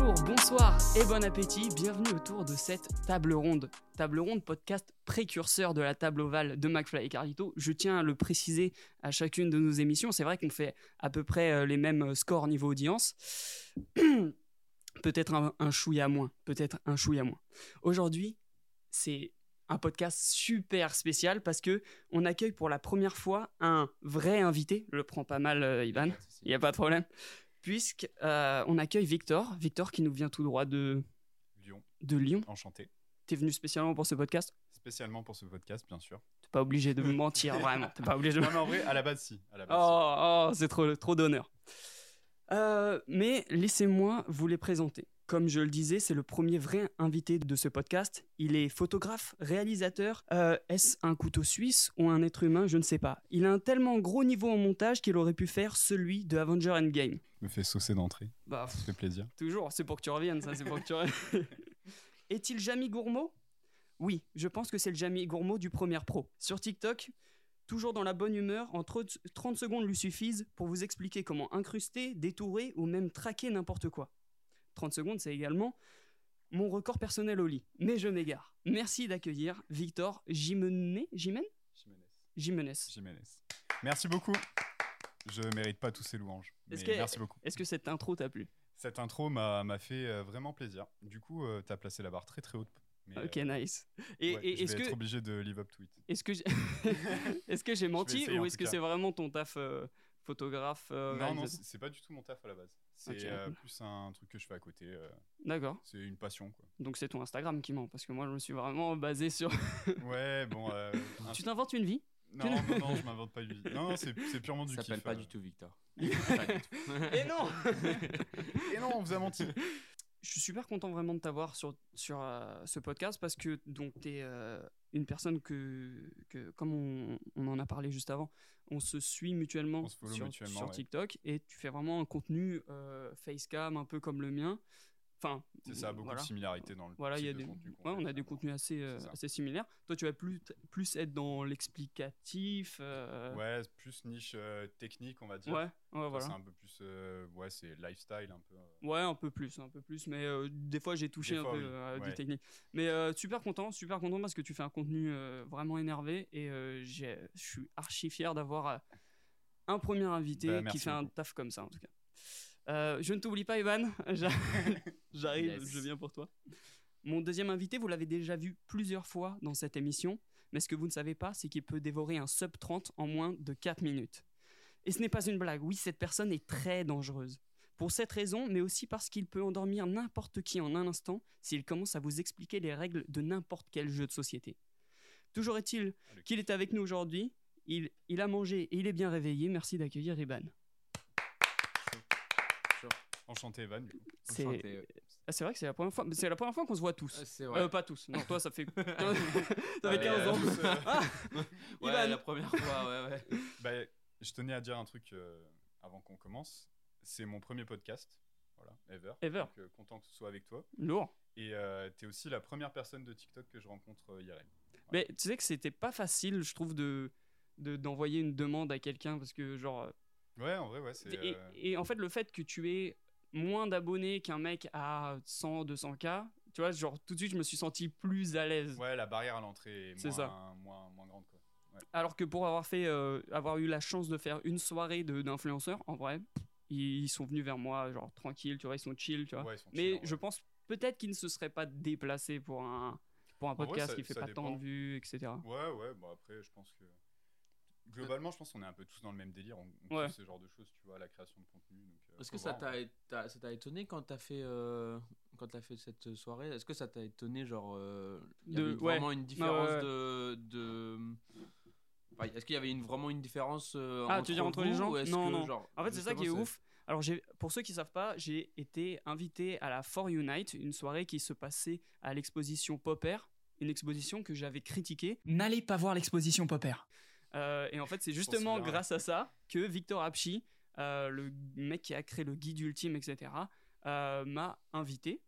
Bonjour, bonsoir et bon appétit. Bienvenue autour de cette table ronde. Table ronde, podcast précurseur de la table ovale de McFly et Carlito. Je tiens à le préciser à chacune de nos émissions. C'est vrai qu'on fait à peu près euh, les mêmes scores niveau audience. peut-être un, un chouïa moins. Peut-être un chouïa moins. Aujourd'hui, c'est un podcast super spécial parce que on accueille pour la première fois un vrai invité. Je le prends pas mal, euh, Ivan. Il n'y a pas de problème. Puisque euh, on accueille Victor. Victor qui nous vient tout droit de, Lyon, de Lyon. enchanté. T'es venu spécialement pour ce podcast? Spécialement pour ce podcast, bien sûr. T'es pas obligé de me mentir, vraiment. T'es pas obligé de Non, mais en vrai, à la base, si. À la base, Oh, oh, c'est trop, trop d'honneur. Euh, mais laissez-moi vous les présenter. Comme je le disais, c'est le premier vrai invité de ce podcast. Il est photographe, réalisateur. Euh, Est-ce un couteau suisse ou un être humain? Je ne sais pas. Il a un tellement gros niveau en montage qu'il aurait pu faire celui de Avenger Endgame. me fait saucer d'entrée. Bah, Ça fait plaisir. Toujours, c'est pour que tu reviennes, ça, c'est pour que tu reviennes. Est-il Jamie Gourmaud? Oui, je pense que c'est le Jamie Gourmaud du Première Pro. Sur TikTok, toujours dans la bonne humeur, en 30 30 secondes lui suffisent pour vous expliquer comment incruster, détourer ou même traquer n'importe quoi. 30 secondes, c'est également mon record personnel au lit. Mais je m'égare. Merci d'accueillir Victor Jimenet Jimen Jiménez. Jimenez. Jiménez. Merci beaucoup. Je mérite pas tous ces louanges. Est-ce que- merci beaucoup. Est-ce que cette intro t'a plu? Cette intro m'a m'a fait euh, vraiment plaisir. Du coup, tu t'as placé la barre très très haute. Mais, Ok, euh, nice. Et, ouais, et je est-ce vais que être obligé de live up it. Est-ce que j'ai est-ce que j'ai menti essayer, ou est-ce que cas. c'est vraiment ton taf euh, photographe euh, non, non, c'est pas du tout mon taf à la base. C'est Ok. euh, plus un truc que je fais à côté. euh, D'accord. c'est une passion, quoi. Donc c'est ton Instagram qui ment parce que moi je me suis vraiment basé sur. Ouais, bon. euh, un- tu t'inventes une vie? Non, non, non, je m'invente pas une vie. Non, non, c'est c'est purement du Ça s'appelle pas euh. du tout Victor. Et non Et non, on vous a menti. Je suis super content vraiment de t'avoir sur sur euh, ce podcast parce que donc t'es euh, une personne que que comme on, on en a parlé juste avant, on se suit mutuellement se sur, mutuellement, sur ouais. TikTok et tu fais vraiment un contenu euh, facecam un peu comme le mien. Enfin, C'est ça, beaucoup voilà. de similarités dans le Voilà, il y a de des, contenu ouais, on a des contenus assez, euh, assez similaires. Toi, tu vas plus, plus être dans l'explicatif. euh, Ouais, plus niche euh, technique, on va dire. ouais, ouais, Toi, voilà. C'est un peu plus. ouais, c'est lifestyle un peu. Ouais, un peu plus, un peu plus. Mais des fois, j'ai touché Des un fois, peu oui. à du Ouais. technique. Mais super content, super content parce que tu fais un contenu vraiment énervé et je suis archi fier d'avoir un premier invité Bah, qui fait un taf comme ça en tout cas. Euh, je ne t'oublie pas, Ivan. J'a- J'arrive, Yes. je viens pour toi. Mon deuxième invité, vous l'avez déjà vu plusieurs fois dans cette émission, mais ce que vous ne savez pas, c'est qu'il peut dévorer un sub 30 en moins de 4 minutes. Et ce n'est pas une blague, oui, cette personne est très dangereuse. Pour cette raison, mais aussi parce qu'il peut endormir n'importe qui en un instant s'il commence à vous expliquer les règles de n'importe quel jeu de société. Toujours est-il qu'il est avec nous aujourd'hui, il, il a mangé et il est bien réveillé, merci d'accueillir Iban. Enchanté, Evan. du coup. C'est Enchanté, ouais. ah, c'est vrai que c'est la première fois, c'est la première fois qu'on se voit tous. Ah, C'est Euh, vrai. pas tous. Non, toi, ça fait 15, ça fait Ouais, 15 ans. tous, euh, Ah, Ouais, Ivan. la première fois, ouais, ouais. Bah, je tenais à dire un truc euh, avant qu'on commence. C'est mon premier podcast. Voilà, ever. Ever. Donc, euh, content que ce soit avec toi. lourd. Et euh, t'es aussi la première personne de TikTok que je rencontre euh, IRL. Mais tu sais que c'était pas facile, je trouve, de de- d'envoyer une demande à quelqu'un parce que genre euh, Ouais, en vrai, ouais. C'est, et, euh, et en fait le fait que tu aies moins d'abonnés qu'un mec à 100 200 k tu vois genre tout de suite je me suis senti plus à l'aise ouais, la barrière à l'entrée est moins, ça. moins, moins grande. Quoi. alors que pour avoir fait euh, avoir eu la chance de faire une soirée d'influenceurs en vrai ils, sont venus vers moi genre tranquille tu vois ils sont chill tu vois Ouais, ils sont mais je pense peut-être qu'ils ne se seraient pas déplacés pour un pour un vrai, podcast ça- qui fait pas tant de vues etc Ouais, ouais, bon après, je pense que. Globalement, je pense qu'on est un peu tous dans le même délire. On, on Ouais. ce genre de choses, tu vois, la création de contenu. donc, euh, Est-ce que ça voir. t'a t'as- ça t'a étonné quand t'as fait euh, quand t'as fait cette soirée? Est-ce que ça t'a étonné genre euh, De- ouais. vraiment une différence ouais. de de Enfin, Est-ce qu'il y avait une, vraiment une différence euh, Ah, entre tu veux dire entre les gens? ou est-ce Non, que, non. genre, En fait, c'est ça qui est ouf. Alors, j'ai- pour ceux qui savent pas, j'ai été invité à la For Unite, une soirée qui se passait à l'exposition Popper, une exposition que j'avais critiquée. N'allez pas voir l'exposition Popper. Euh, et en fait, c'est justement grâce à ça que Victor Apchi, euh, le mec qui a créé le guide ultime, etc., euh, m'a invité.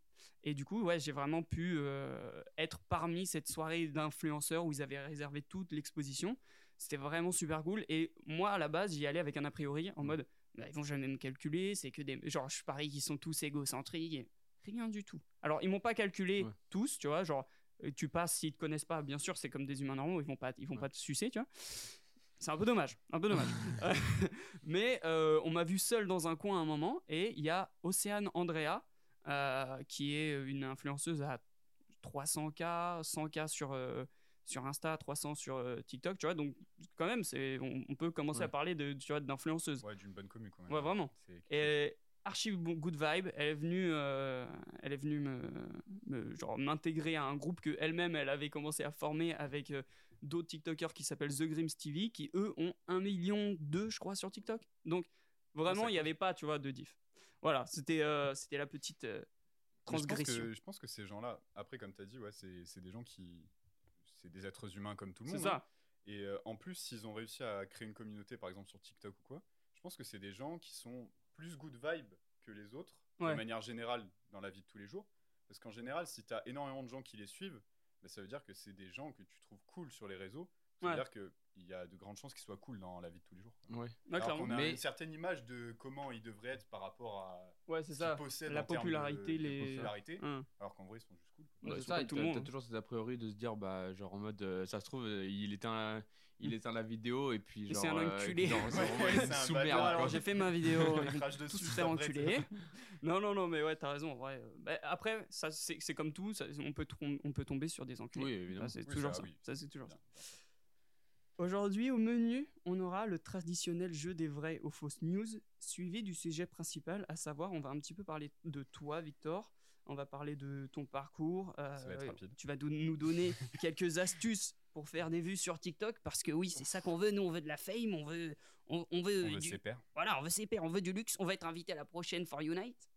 Et du coup, ouais, j'ai vraiment pu être parmi cette soirée d'influenceurs où ils avaient réservé toute l'exposition. C'était vraiment super cool. Et moi, à la base, j'y allais avec un a priori en mode, bah, ils vont jamais me calculer, c'est que des. Genre, je parie qu'ils sont tous égocentriques. rien du tout. Alors, ils m'ont pas calculé Ouais. tous, tu vois, genre, tu passes, s'ils te connaissent pas, bien sûr, c'est comme des humains normaux, ils vont pas, ils vont Ouais. pas te sucer, tu vois. C'est un peu dommage, un peu dommage. Euh, mais euh, on m'a vu seul dans un coin à un moment, et il y a Océane Andrea, euh, qui est une influenceuse à 300K, 100K sur, sur Insta, 300 sur TikTok, tu vois, donc quand même, on, on peut commencer Ouais. à parler de, tu vois, d'influenceuse. Ouais, d'une bonne commu quand même. Ouais, vraiment. Et archi good vibe. Elle est venue, euh, elle est venue me, me- genre m'intégrer à un groupe que elle-même elle avait commencé à former avec euh, d'autres TikTokers qui s'appellent The Grims TV, qui eux ont 1 million 2 je crois sur TikTok. Donc vraiment c'est il n'y avait pas tu vois de diff. Voilà, c'était euh, c'était la petite Mais je pense transgression. que- Je pense que ces gens-là, après, comme tu as dit, ouais, c'est c'est des gens qui. C'est des êtres humains comme tout le C'est monde. hein. ça. Et euh, en plus, s'ils ont réussi à créer une communauté, par exemple sur TikTok ou quoi, je pense que c'est des gens qui sont plus good vibe que les autres, Ouais. de manière générale, dans la vie de tous les jours. Parce qu'en général, si tu as énormément de gens qui les suivent, bah, ça veut dire que c'est des gens que tu trouves cool sur les réseaux. Ça Ouais. veut dire qu'il y a de grandes chances qu'ils soient cool dans la vie de tous les jours. quoi. Ouais. Ouais, Alors clairement. qu'on a Mais- une certaine image de comment ils devraient être par rapport à Ouais, c'est ce ça. La en termes de- popularité, de les- popularité, Hein. alors qu'en vrai, ils sont juste cool. quoi. Ouais, c'est ça, tout le monde, t'as toujours cet a priori de se dire, bah, genre en mode, euh, ça se trouve, euh, il éteint, il éteint la vidéo et puis genre. c'est un euh, enculé. bâtard, quoi. Alors j'ai fait ma vidéo, Il ils vont crache tous dessus, se après, enculer. non, non, non, mais ouais, t'as raison. en vrai. Bah, après, ça, c'est comme tout, ça- on, peut tom- on peut tomber sur des enculés. Oui, évidemment. c'est toujours. Ça, c'est toujours ça. Aujourd'hui, au menu, on aura le traditionnel jeu des vraies aux fausses news, suivi du sujet principal, à savoir, on va un petit peu parler de toi, Victor. On va parler de ton parcours. euh, Ça va être rapide. Tu vas do- nous donner quelques astuces pour faire des vues sur TikTok, parce que oui, c'est ça qu'on veut. Nous, on veut de la fame, on veut, on, on veut, On veut du- ses pairs. voilà, on veut ses pairs, on veut du luxe, on va être invité à la prochaine For Unite.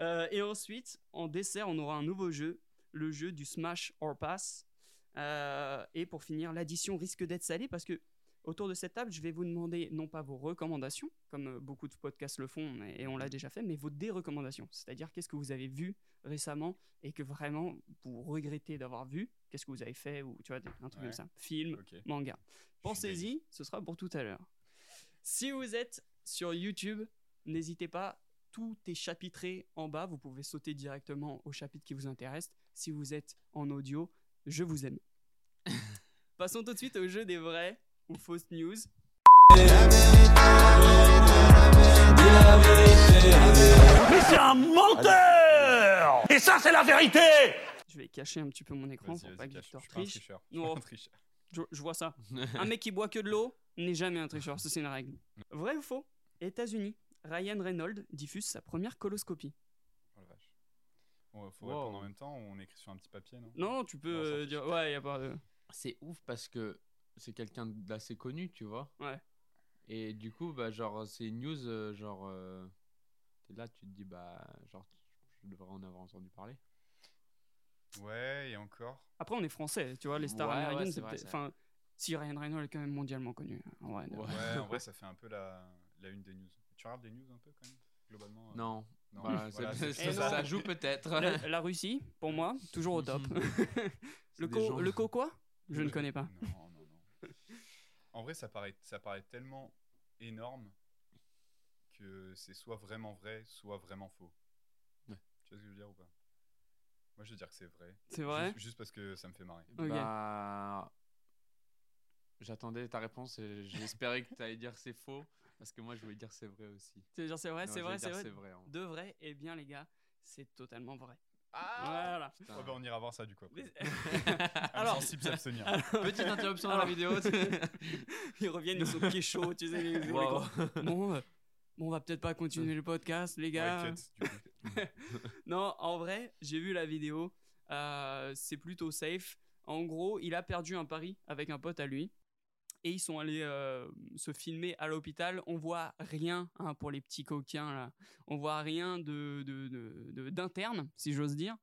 Euh, et ensuite, en dessert, on aura un nouveau jeu, le jeu du Smash or Pass. Euh, et pour finir, l'addition risque d'être salée parce que autour de cette table, je vais vous demander non pas vos recommandations, comme euh, beaucoup de podcasts le font et on l'a déjà fait, mais vos dérecommandations. C'est-à-dire qu'est-ce que vous avez vu récemment et que vraiment vous regrettez d'avoir vu? Qu'est-ce que vous avez fait ou tu vois, un truc Ouais. comme ça. Film, manga. Pensez-y, ce sera pour tout à l'heure. Si vous êtes sur YouTube, n'hésitez pas, tout est chapitré en bas, vous pouvez sauter directement au chapitre qui vous intéresse. Si vous êtes en audio, je vous aime. Passons tout de suite au jeu des vraies ou fausses news. Mais c'est un menteur Et ça, c'est la vérité Je vais cacher un petit peu mon écran pour pas que. Victor Je suis pas un triche. tricheur. Je suis Non. Je, je vois ça. Un mec qui boit que de l'eau n'est jamais un tricheur, c'est une règle. Vrai ou faux? États-Unis, Ryan Reynolds diffuse sa première coloscopie. Oh la vache. Bon, faut Wow. répondre en même temps ou on écrit sur un petit papier, non? Non, tu peux Non, euh, dire. Ouais, y a pas de. C'est ouf parce que c'est quelqu'un d'assez connu, tu vois. Ouais. Et du coup, bah, genre, c'est une news, euh, genre, euh, t'es là, tu te dis, bah, genre, je devrais en avoir entendu parler. Ouais, et encore. Après, on est français, tu vois, les stars Ouais, ouais, américaines, c'est c'est vrai, Enfin, si Ryan Reynolds est quand même mondialement connu. En vrai, Ouais. Ouais, en vrai, ça fait un peu la, la une des news. Tu regardes des news un peu quand même, globalement euh? Non. Non, Voilà, voilà, c'est- c'est ça, joue peut-être. La, la Russie, pour moi, toujours au top. Le, co, gens- le co quoi Je ne connais pas. Non, non, non. En vrai, ça paraît, ça paraît tellement énorme que c'est soit vraiment vrai, soit vraiment faux. Ouais. Tu vois ce que je veux dire ou pas? Moi, je veux dire que c'est vrai. C'est vrai? Juste, juste parce que ça me fait marrer. Bah, J'attendais ta réponse et j'espérais que tu allais dire c'est faux parce que moi je voulais dire c'est vrai aussi. Tu veux dire c'est vrai, c'est vrai, c'est dire vrai. Hein. De vrai, eh bien les gars, c'est totalement vrai. Ah Voilà. Ouais, bah, on ira voir ça du coup. après. Alors- s'abstenir. Petite interruption dans la vidéo. Ils reviennent, ils sont pieds chauds, tu sais. les-. Bon, euh, bon, on va peut-être pas continuer le podcast, les gars. Ouais, cut, du coup. Non, en vrai, j'ai vu la vidéo. euh, c'est plutôt safe. En gros, il a perdu un pari avec un pote à lui. Et ils sont allés euh, se filmer à l'hôpital. On voit rien hein, pour les petits coquins là. On voit rien de de- de- de- d'interne, si j'ose dire.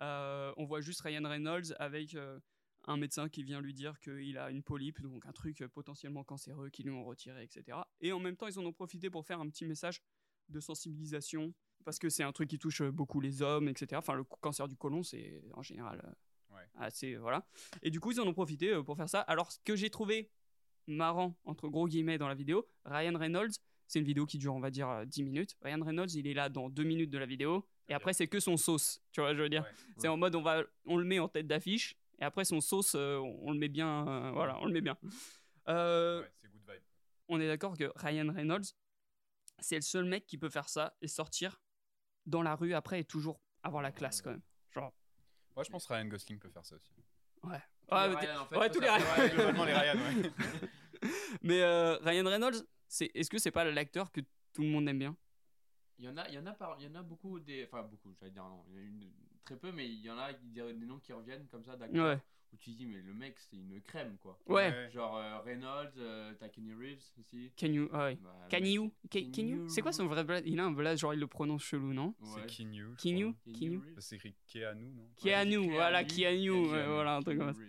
Euh, on voit juste Ryan Reynolds avec euh, un médecin qui vient lui dire qu'il a une polype, donc un truc potentiellement cancéreux qu'ils lui ont retiré, etc. Et en même temps, ils en ont profité pour faire un petit message de sensibilisation parce que c'est un truc qui touche beaucoup les hommes, etc. Enfin, le cancer du côlon, c'est en général Ouais. assez. Voilà. Et du coup, ils en ont profité pour faire ça. Alors, ce que j'ai trouvé marrant, entre gros guillemets, dans la vidéo, Ryan Reynolds C'est une vidéo qui dure, on va dire, euh, 10 minutes. Ryan Reynolds, il est là dans 2 minutes de la vidéo. Et après, c'est que son sauce. Tu vois, je veux dire? Ouais. C'est en mode, on, va, on le met en tête d'affiche. Et après, son sauce, euh, on, on le met bien. euh, voilà, on le met bien. Euh, Ouais, c'est good vibe. on est d'accord que Ryan Reynolds, c'est le seul mec qui peut faire ça et sortir dans la rue après et toujours avoir la classe quand même. Genre, Moi, je pense que Ryan Gosling peut faire ça aussi. ouais. Tous Ouais, les mais t'es- Ryan, en fait, ouais, faut tous les Ryan. Ryan. Globalement, les Ryan, ouais. Mais euh, Ryan Reynolds, c'est, est-ce que c'est pas l'acteur que tout le monde aime bien? Il y en a, il y en a, par, il y en a beaucoup des, enfin beaucoup, j'allais dire non, il y en a une- très peu, mais il y en a diraient des noms qui reviennent comme ça d'acteurs Ouais. Où tu dis mais le mec c'est une crème quoi. Ouais. Genre euh, Reynolds, euh, t'as Kenny Reeves aussi. Can you, ah ouais. Bah, c'est- quoi son vrai blaze? Il a un blaze, genre il le prononce chelou, non? Ouais. C'est crois. Keanu Reeves. C'est écrit Keanu, non? Keanu, Ouais, voilà, Keanu, ouais, Keanu, voilà, un truc comme ça.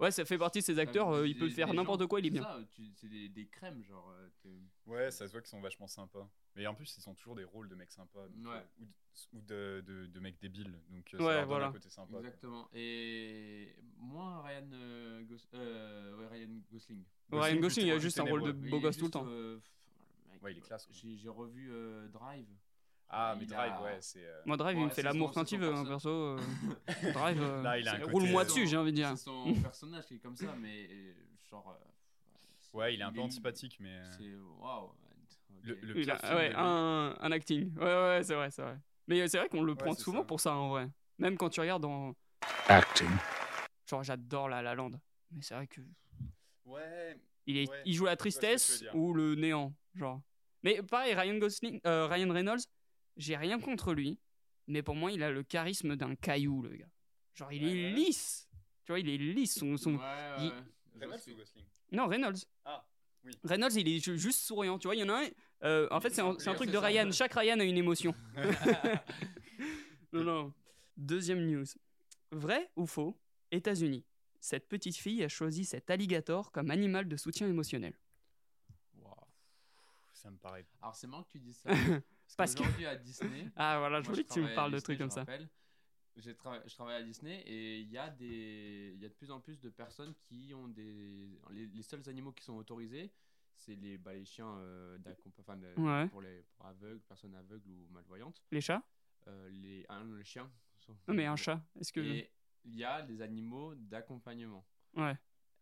Ouais, ça fait partie de ces acteurs, euh, il peut faire n'importe quoi, il est c'est bien. C'est des, des crèmes, genre. euh, Ouais, ça se voit qu'ils sont vachement sympas. Mais en plus, ils ont toujours des rôles de mecs sympas. donc, Ouais. euh, ou de, ou de, de- de mecs débiles. Donc, euh, Ouais, ça leur donne voilà. un côté sympa. quoi. Exactement. Et moi, Ryan, euh, Gos- euh, ouais, Ryan Gosling. Ryan Gosling, il a juste un rôle de beau gosse tout le temps. euh, mec, Ouais, il est classe. J'ai j'ai revu euh, Drive. Ah, mais Il Drive, a- ouais, c'est. euh, Moi, Drive, il Ouais, me fait c'est l'amour quand il veut, hein, perso- perso. euh, Drive, euh, il côté- roule-moi son- dessus, j'ai envie de dire. C'est son personnage qui est comme ça, mais euh, genre. euh, Ouais, il est un peu antipathique, mais. euh, C'est waouh. Le- le Il a- ouais, un, un acting. Ouais, ouais, c'est vrai, c'est vrai. Mais euh, c'est vrai qu'on le Ouais, prend souvent ça. pour ça, en vrai. Même quand tu regardes dans. Acting. Genre, j'adore La La Land. Mais c'est vrai que. Ouais. Il, est, Ouais, il joue la tristesse ou le néant, genre. Mais pareil, Ryan Gosling, euh, Ryan Reynolds, j'ai rien contre lui, mais pour moi, il a le charisme d'un caillou, le gars. Genre, il Ouais, est ouais. lisse. Tu vois, il est lisse. Son, son- Ouais, ouais, il- ouais. Reynolds ou Gosling? Non, Reynolds. Ah, oui. Reynolds, il est ju- juste souriant. Tu vois, il y en a un. euh, en fait, c'est un, c'est un Oui, truc de. Ryan. Chaque Ryan a une émotion. non, non. Deuxième news. Vrai ou faux États-Unis. Cette petite fille a choisi cet alligator comme animal de soutien émotionnel. Waouh. Ça me paraît. Alors c'est marrant que tu dises ça. Parce, Parce que- à Disney. Ah voilà, je voulais que tu me parles de trucs comme ça. trava- je travaille à Disney et il y a des, y a de plus en plus de personnes qui ont des, les, les seuls animaux qui sont autorisés, c'est les, bah, les chiens euh, enfin, de- Ouais. pour les pour aveugles, personnes aveugles ou malvoyantes. Les chats? Euh, les, ah non, les chiens. Non mais un chat. Est-ce que il y a les animaux d'accompagnement. ouais.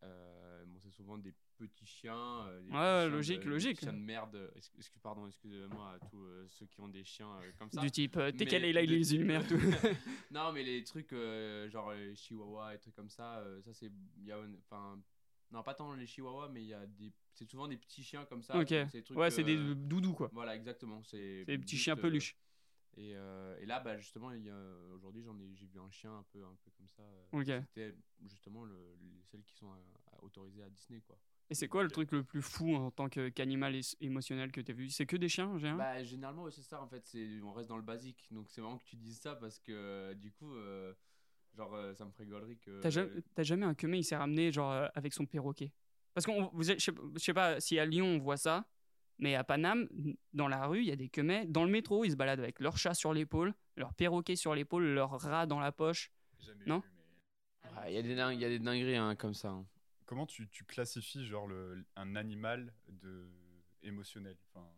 Euh, c'est souvent des petits chiens. euh, des Ouais, petits ouais, chiens logique, de- des logique. petits chiens de merde. Excuse, excuse- pardon, excusez-moi à tous euh, ceux qui ont des chiens euh, comme ça. du type t'es est là il type, lumière tout. non, mais les trucs genre les chihuahuas et trucs comme ça, ça c'est. Enfin. Non, pas tant les chihuahuas, mais il y a des. C'est souvent des petits chiens comme ça. ok. des trucs, Ouais, c'est des doudous quoi. Voilà, exactement. C'est des petits chiens peluches. et, euh, et là, bah, justement, aujourd'hui, j'en ai, j'ai vu un chien un peu, un peu comme ça. euh, Ok. C'était justement le, les, celles qui sont euh, autorisées à Disney, quoi. Et c'est quoi le Ok. truc le plus fou en tant que- qu'animal émotionnel que t'as vu? C'est que des chiens, j'ai un Bah, généralement, c'est ça, en fait. On reste dans le basique. Donc, c'est marrant que tu dises ça parce que, euh, du coup, euh, genre, euh, ça me ferait gaulerie que. T'as jamais, un queumé, il s'est ramené genre euh, avec son perroquet? Parce êtes- je sais- pas si à Lyon on voit ça, mais à Paname, dans la rue, il y a des queumets. Dans le métro, ils se baladent avec leur chat sur l'épaule, leur perroquet sur l'épaule, leur rat dans la poche. Jamais Non? vu, mais- Ah, Il y, a des dingues- il y a des dingueries hein, comme ça. hein. Comment tu, tu classifies genre le, un animal de émotionnel? Enfin,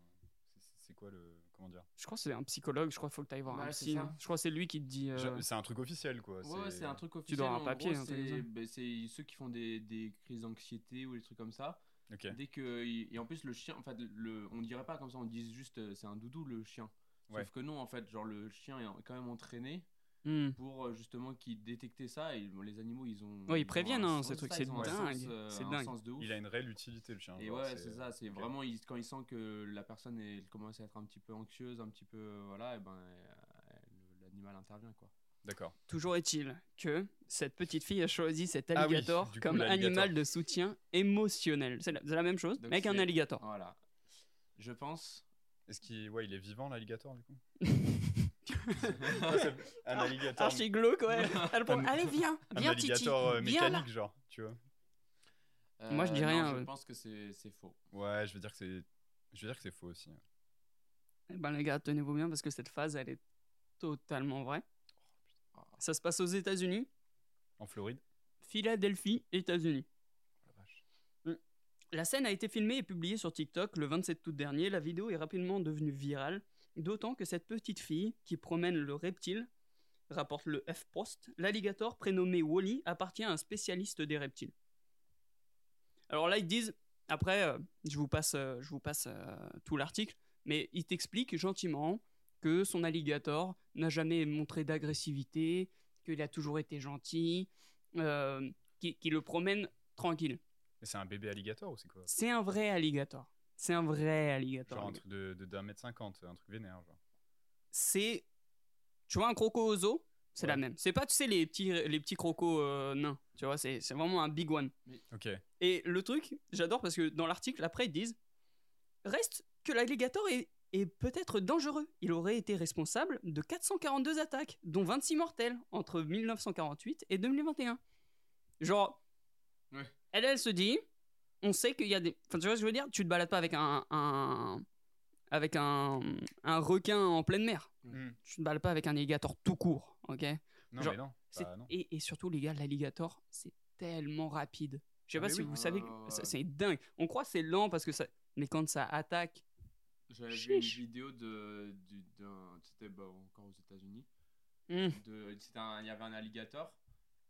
c'est- c'est quoi le comment dire? Je crois que c'est un psychologue, je crois qu'il faut que tu ailles voir un Ouais, psy. ça. hein. Je crois que c'est lui qui te dit. euh, C'est un truc officiel quoi. Ouais, c'est un truc officiel. dois avoir un en papier, c'est, bah, c'est ceux qui font des, des crises d'anxiété ou des trucs comme ça. Ok. Dès que et en plus le chien, en fait, le, on dirait pas comme ça, on dit juste euh, c'est un doudou le chien. Sauf Ouais. que non, en fait, genre le chien est quand même entraîné hmm. pour euh, justement qu'ils détectent ça et bon, les animaux ils ont. Ouais, ils préviennent, hein, ces trucs, c'est dingue, euh, c'est dingue. sens de ouf. Il a une réelle utilité le chien. Et ouais, c'est ça, c'est vraiment il- quand il sent que la personne elle commence à être un petit peu anxieuse, un petit peu euh, voilà, et ben l'animal intervient quoi. D'accord. Toujours est-il que cette petite fille a choisi cet Ah oui, alligator coup, comme animal de soutien émotionnel. C'est la, la même chose, mais avec un alligator. Voilà. Je pense. Est-ce qu'il ouais, il est vivant l'alligator du coup? Un alligator. Archi glauque, ouais. Un- Allez, viens, Un viens, Titi. alligator euh, Viens là. mécanique genre, tu vois. Moi, je dis Euh, rien, non, Je ouais. pense que c'est c'est faux. Ouais, je veux dire que c'est je veux dire que c'est faux aussi. Eh ben, les gars, tenez-vous bien parce que cette phase, elle est totalement vraie. Ah. Ça se passe aux États-Unis, En Floride Philadelphie, États-Unis. Oh la vache. La scène a été filmée et publiée sur TikTok le 27 août dernier. La vidéo est rapidement devenue virale, d'autant que cette petite fille qui promène le reptile, rapporte le F-Post, l'alligator prénommé Wally appartient à un spécialiste des reptiles. Alors là, ils disent, après, euh, je vous passe, euh, je vous passe euh, tout l'article, mais ils t'expliquent gentiment que son alligator n'a jamais montré d'agressivité, qu'il a toujours été gentil, qu'il qu'il le promène tranquille. Mais c'est un bébé alligator ou c'est quoi? C'est un vrai alligator. C'est un vrai alligator. Genre un truc de, de, d'un mètre cinquante, un truc vénère. Genre. C'est. Tu vois un croco au zoo C'est la même. C'est pas, tu sais, les petits, les petits crocos euh, nains. Tu vois, c'est c'est vraiment un big one. Ok. Et le truc, j'adore parce que dans l'article, après, ils disent Reste que l'alligator est, est peut-être dangereux. Il aurait été responsable de 442 attaques, dont 26 mortelles, entre 1948 et 2021. Genre, Ouais. elle, elle se dit On sait qu'il y a des. Enfin, tu vois ce que je veux dire? Tu te balades pas avec un. un- avec un, un requin en pleine mer. Hmm. Tu te balades pas avec un alligator tout court, ok? Non, Genre, mais non. c'est- Bah, non. et, et surtout, les gars, l'alligator, c'est tellement rapide. Je sais Ah, pas si oui. vous savez, ouais. c'est dingue. On croit que c'est lent parce que ça. Mais quand ça attaque. J'avais vu une vidéo de, du- d'un. C'était bah, encore aux États-Unis. hmm, il y avait un alligator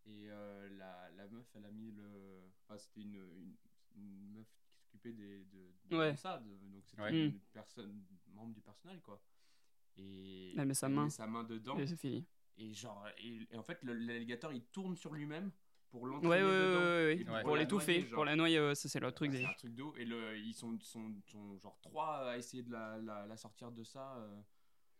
et euh, la, la meuf elle a mis le enfin c'était une, une, une meuf qui s'occupait des de, de Ouais. ça de- donc c'était Ouais. Une personne membre du personnel quoi et Elle met sa elle main. met sa main dedans et c'est fini. et genre et, et en fait l'alligator il tourne sur lui-même pour l'entraîner ouais, ouais, dedans ouais, ouais. Et Ouais. Pour l'étouffer, pour la noyer, ouais, ça c'est le truc Ouais, des. c'est un truc d'eau et le, ils sont, sont, sont genre trois à essayer de la, la, la sortir de ça euh,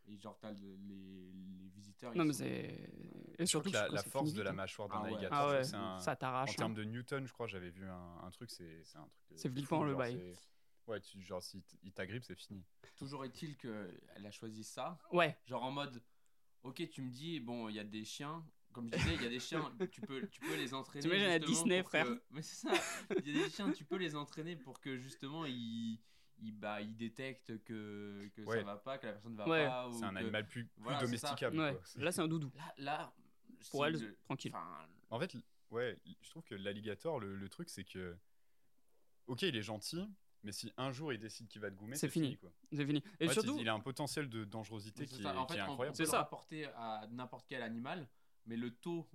et genre t'as le- les, les visiteurs Non, mais sont- c'est. Et Je crois surtout que la, force de la hein. mâchoire d'un Ah ouais. alligator, Ah ouais, un, ça en t'arrache. hein. termes de Newton, je crois, j'avais vu un, un truc, c'est c'est un truc. de C'est fou, flippant, le genre, bail. Ouais, tu, genre, si il t'agrippe, c'est fini. Toujours est-il qu'elle a choisi ça, Ouais, genre en mode, ok, tu me dis, bon, il y a des chiens, comme je disais, il y a des chiens, tu peux, tu peux les entraîner. T'imagines à justement Disney, que- frère. Mais c'est ça, il y a des chiens, tu peux les entraîner pour que justement ils, bah, ils détectent que, que Ouais. ça va pas, que la personne va Ouais. pas. ou C'est un que- animal plus, plus Voilà, domesticable. ouais. Là, c'est un doudou. Là, là Pour elle, le- tranquille. enfin, En fait, ouais, je trouve que l'alligator, le, le truc, c'est que. Ok, il est gentil, mais si un jour il décide qu'il va te goumer, C'est fini. fini. quoi. C'est fini. Et En fait, surtout. il, il a un potentiel de dangerosité qui, est, En qui incroyable. C'est ça. rapporter à n'importe quel animal, mais le taux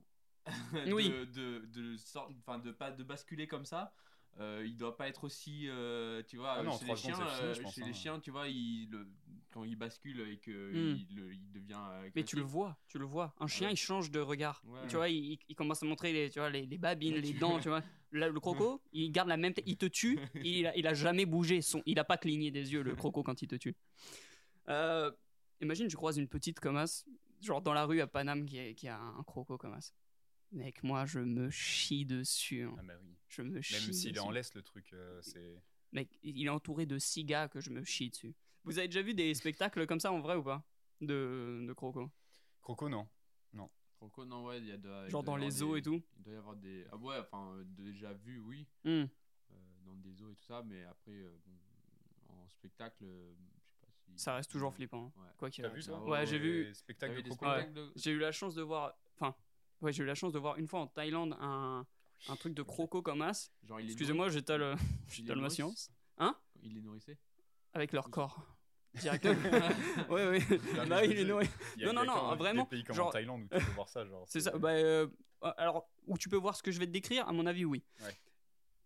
de, Oui. de, de, sor- enfin, de, pas, de basculer comme ça, euh, il doit pas être aussi. euh, tu vois, Ah non, chez, les chiens, fini, euh, je pense, chez hein. les chiens, tu vois, il, le- quand il bascule et que Hmm. il, le- il devient. euh, Mais tu le vois, tu le vois. Un chien, ouais. il change de regard. Ouais. Tu vois, il, il commence à montrer les, tu vois, les, les babines, les dents, tu vois. Là, le croco, il garde la même tête. Il te tue, il, a, il a jamais bougé. Son, il a pas cligné des yeux, le croco, quand il te tue. Euh, imagine, tu croises une petite comme as, genre dans la rue à Paname, qui, a- qui a un croco comme as. Mec, moi, je me chie dessus. hein. Ah bah oui. Je me chie Même s'il est en laisse, le truc, euh, c'est. Mec, il est entouré de six gars que je me chie dessus. Vous avez déjà vu des spectacles comme ça en vrai ou pas? De, de croco Croco, non. Croco, non, ouais, il y a de- Genre dans les des- et tout? Il doit y avoir des. Ah ouais, enfin, euh, déjà vu, oui, euh, dans des zoos et tout ça, mais après, euh, bon, en spectacle, euh, je sais pas si. Ça reste toujours flippant. hein. Ouais. Quoi qu'il T'as arrive. vu ça? Ouais, j'ai vu. De Croco? Spectacles de- J'ai eu la chance de voir. Enfin, ouais, j'ai eu la chance de voir une fois en Thaïlande un, un truc de croco comme as. Excusez-moi, j'étale, euh, ma science. Hein? Il les nourrissait Avec leur corps. Directement. ouais, ouais. Mais bah il est nourri. Non, il y non, a non, vraiment, Des pays comme en Thaïlande où tu peux voir ça, genre. C'est ça. Bah, euh, alors, où tu peux voir ce que je vais te décrire, à mon avis, oui. Ouais.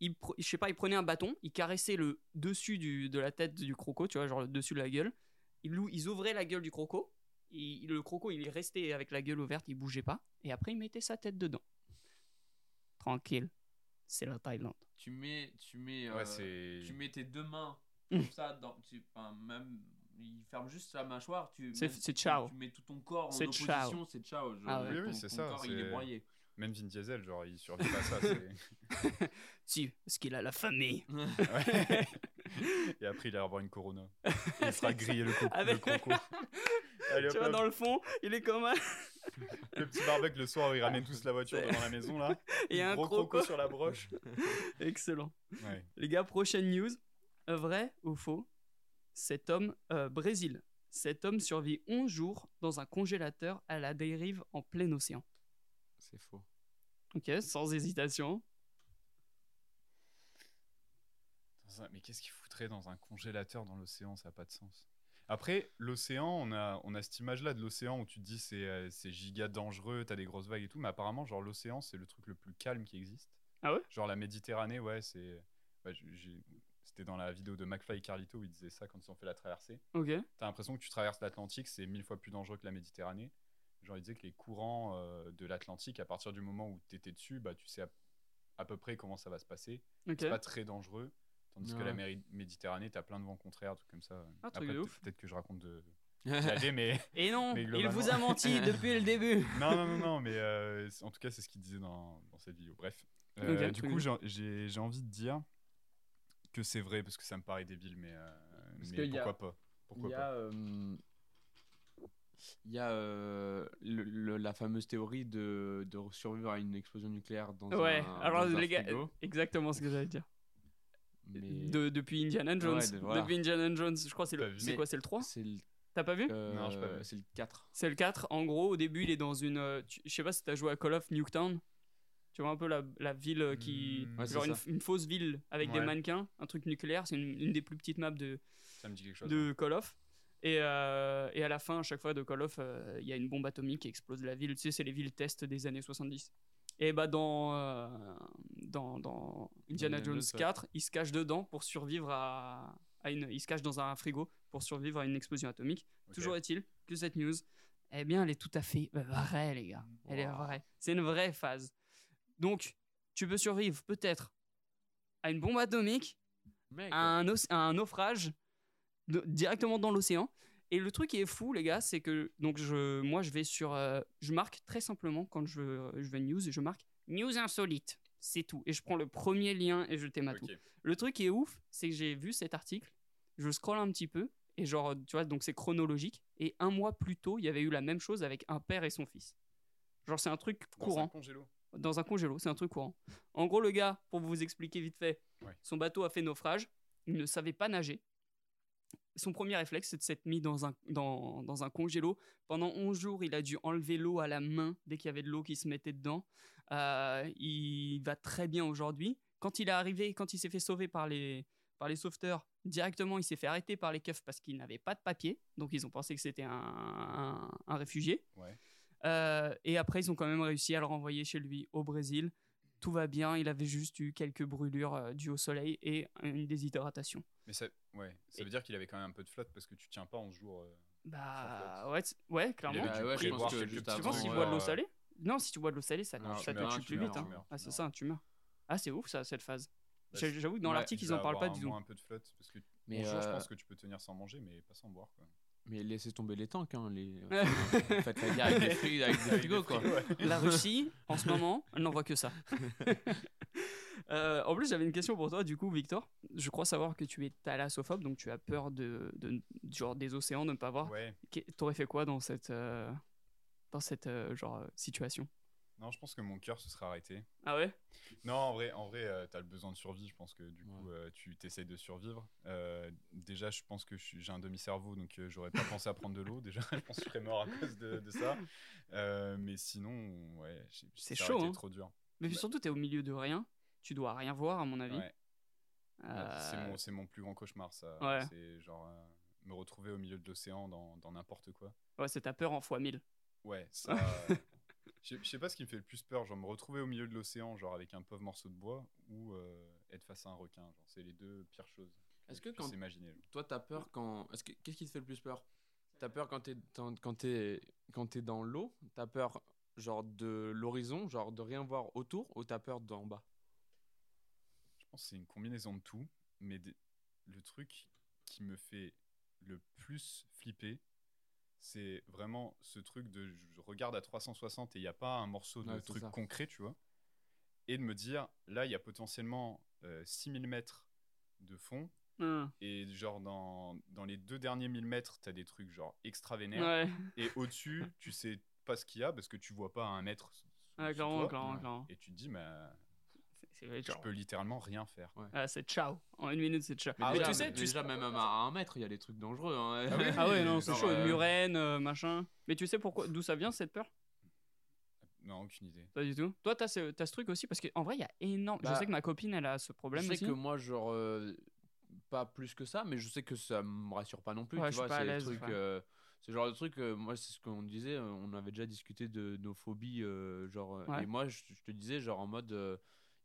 Il, je sais pas, il prenait un bâton, il caressait le dessus du, de la tête du croco, tu vois, genre le dessus de la gueule. Il, ils ouvraient la gueule du croco. Il- le croco, il est resté avec la gueule ouverte, il bougeait pas. Et après, il mettait sa tête dedans. Tranquille. C'est la Thaïlande. Tu mets, tu mets, Ouais, euh, tu mets tes deux mains Mm. comme ça, dans, tu, enfin, même, il ferme juste sa mâchoire. Tu, C'est- même c'est si ciao. Tu mets tout ton corps en C'est opposition, c'est ciao. genre, Ah ouais. Oui, c'est ton ça, corps, il est c'est- broyé. Même Vin Diesel, genre, il survit pas à ça. c'est- Si, parce qu'il a la famille. Ouais. Et après, il ira avoir une Corona. Il fera griller le, co- Avec- le croco. Allez, tu vois, dans le fond, il est comme un. Le petit barbecue le soir, il ramène tous la voiture devant la maison là. Et un gros croco. sur la broche. Excellent. Ouais. Les gars, prochaine news. Vrai ou faux Cet homme, euh, Brésil. Cet homme survit 11 jours dans un congélateur à la dérive en plein océan. C'est faux. Ok, sans hésitation. Dans un- Mais qu'est-ce qu'il foutrait dans un congélateur dans l'océan? Ça n'a pas de sens. Après, l'océan, on a, on a cette image-là de l'océan où tu te dis c'est euh, c'est giga dangereux, t'as des grosses vagues et tout, mais apparemment, genre l'océan, c'est le truc le plus calme qui existe. Ah ouais? Genre la Méditerranée, ouais, c'est. ouais, j- j'ai- C'était dans la vidéo de McFly et Carlito où ils disaient ça quand ils ont fait la traversée. Ok. T'as l'impression que tu traverses l'Atlantique, c'est mille fois plus dangereux que la Méditerranée. Genre, ils disaient que les courants euh, de l'Atlantique, à partir du moment où t'étais dessus, bah, tu sais à, à peu près comment ça va se passer. Ok. C'est pas très dangereux. Tandis que Ouais. la Méditerranée, t'as plein de vents contraires, trucs comme ça. Ah, truc Après, de peut- ouf. Peut-être que je raconte de mais. Et non, Mais il vous a menti depuis le début. non, non, non, non, mais euh, en tout cas, c'est ce qu'il disait dans, dans cette vidéo. Bref. Euh, Ok, du coup, j'ai- envie de dire que c'est vrai, parce que ça me paraît débile, mais, euh, Parce mais a- pourquoi pas? Il Pourquoi y pas? a, euh, il y a euh, le- le- la fameuse théorie de, de survivre à une explosion nucléaire dans Ouais, un, alors dans un les gars, frigo, exactement ce que j'allais dire. Mais De, depuis Indiana Jones. Ouais, de- voilà. Depuis Indiana Jones, je crois que c'est le. C'est quoi C'est le 3 c'est le, T'as pas vu euh, Non, pas vu. c'est le 4. C'est le 4. En gros, au début, il est dans une. euh, tu- Je sais pas si t'as joué à Call of Nuketown. Tu vois un peu la, la ville euh, qui. Ouais, c'est genre une, fausse ville avec des mannequins, un truc nucléaire. C'est une, une des plus petites maps de, Ça me dit quelque chose. de Call of. Et, euh, et à la fin, à chaque fois de Call of, euh, il y a une bombe atomique qui explose la ville. Tu sais, c'est les villes test des années 70. Et bah dans, euh, dans, dans Indiana Jones Jones, ouais. 4, il se cache dedans pour survivre à, à une. Il se cache dans un frigo pour survivre à une explosion atomique. Toujours est-il que cette news, eh bien, elle est tout à fait vraie, les gars. Elle est vraie. C'est une vraie phase. Donc, tu peux survivre peut-être à une bombe atomique, Mec, à un, os- à un naufrage de- directement dans l'océan. Et le truc qui est fou, les gars, c'est que donc je, moi, je vais sur, euh, je marque très simplement quand je je veux news, je marque news insolite. C'est tout. Et je prends le premier lien et je thémate tout. Le truc qui est ouf, c'est que j'ai vu cet article, je scrolle un petit peu, et genre, tu vois, donc c'est chronologique, et un mois plus tôt, il y avait eu la même chose avec un père et son fils. Genre, c'est un truc Dans un courant, congélo. dans un congélo, c'est un truc courant. En gros, le gars, pour vous expliquer vite fait, Ouais. son bateau a fait naufrage, il ne savait pas nager. Son premier réflexe, c'est de s'être mis dans un, dans, dans un congélo. Pendant 11 jours, il a dû enlever l'eau à la main dès qu'il y avait de l'eau qui se mettait dedans. Euh, il va très bien aujourd'hui. Quand il est arrivé, quand il s'est fait sauver par les, par les sauveteurs, directement, il s'est fait arrêter par les keufs parce qu'il n'avait pas de papier. Donc, ils ont pensé que c'était un, un, un réfugié. Ouais. Euh, et après, ils ont quand même réussi à le renvoyer chez lui au Brésil. Tout va bien, il avait juste eu quelques brûlures euh, dues au soleil et une déshydratation. Mais ça, ouais, ça Et- veut dire qu'il avait quand même un peu de flotte parce que tu tiens pas en ce jour. euh, Bah ouais, ouais, Il clairement. Bah ouais, je pense que juste Tu penses qu'il boit de l'eau euh, salée? Non, si tu bois de l'eau salée, ça, Non, ça te tue tu plus vite. hein. Ah, c'est ça, tu meurs. Ah, c'est ouf ça, cette phase. Bah, J'a- J'avoue que dans ouais, l'article, ils en parlent pas du moins tout. un peu de flotte parce que Mais, bonjour, je pense que tu peux tenir sans manger, mais pas sans boire. Quoi. Mais laissez tomber les tanks, hein, les... faites la guerre avec des, fri- avec des frigos, quoi. La Russie, en ce moment, elle n'envoie que ça. Euh, en plus, j'avais une question pour toi, du coup, Victor. Je crois savoir que tu es thalassophobe, donc tu as peur de, de- genre des océans, de ne pas voir. Ouais. T'aurais fait quoi dans cette, euh, dans cette euh, genre situation? Non, je pense que mon cœur se serait arrêté. Ah ouais? Non, en vrai, en vrai euh, t'as le besoin de survie. Je pense que du coup, Ouais. euh, tu t'essayes de survivre. Euh, déjà, je pense que j'ai un demi-cerveau, donc euh, j'aurais pas pensé à prendre de l'eau. Déjà, je pense que je serais mort à cause de, de ça. Euh, mais sinon, ouais, C'est chaud, hein. trop dur. Mais puis Bah. surtout, t'es au milieu de rien. Tu dois rien voir, à mon avis. Ouais. Euh, C'est mon, c'est mon plus grand cauchemar, ça. Ouais. C'est genre euh, me retrouver au milieu de l'océan dans dans n'importe quoi. Ouais, c'est ta peur en fois 1000. Ouais, ça. Je sais- pas ce qui me fait le plus peur, genre me retrouver au milieu de l'océan, genre avec un pauvre morceau de bois, ou euh, être face à un requin. Genre, c'est les deux pires choses. Est-ce que quand imaginer. toi t'as peur quand est-ce que qu'est-ce qui te fait le plus peur? T'as peur quand t'es dans- quand t'es quand t'es dans l'eau? T'as peur genre de l'horizon, genre de rien voir autour, ou t'as peur d'en bas? Je pense que c'est une combinaison de tout, mais des- le truc qui me fait le plus flipper, c'est vraiment ce truc de je regarde à 360 et il n'y a pas un morceau de Ouais, truc ça. concret, tu vois, et de me dire là il y a potentiellement euh, 6000 mètres de fond. Hum. Et genre dans, dans les deux derniers 1000 mètres, t'as des trucs genre extra vénères. Ouais, Et au-dessus, tu sais pas ce qu'il y a parce que tu vois pas un mètre. sous- Ouais, sous clairement, toi. clairement, clairement. Et tu te dis, bah, Je peux littéralement rien faire. Ah, c'est ciao. En une minute, c'est ciao. Mais déjà, tu sais, mais tu déjà même à un mètre, il y a des trucs dangereux. hein. Ah oui, Ah ouais, non, c'est chaud. euh, Murène, euh, machin. Mais tu sais pourquoi, d'où ça vient cette peur? Non, aucune idée. Pas du tout. Toi, t'as ce, t'as ce truc aussi parce qu'en vrai, il y a énorme. je Bah, sais que ma copine, elle a ce problème je sais aussi. que moi, genre, euh, pas plus que ça, mais je sais que ça me rassure pas non plus. Ouais, tu vois, c'est le truc, ouais. euh, ce genre de truc, euh, moi, c'est ce qu'on disait, euh, on avait déjà discuté de nos phobies, euh, genre, Ouais. et moi, je, je te disais, genre, en mode,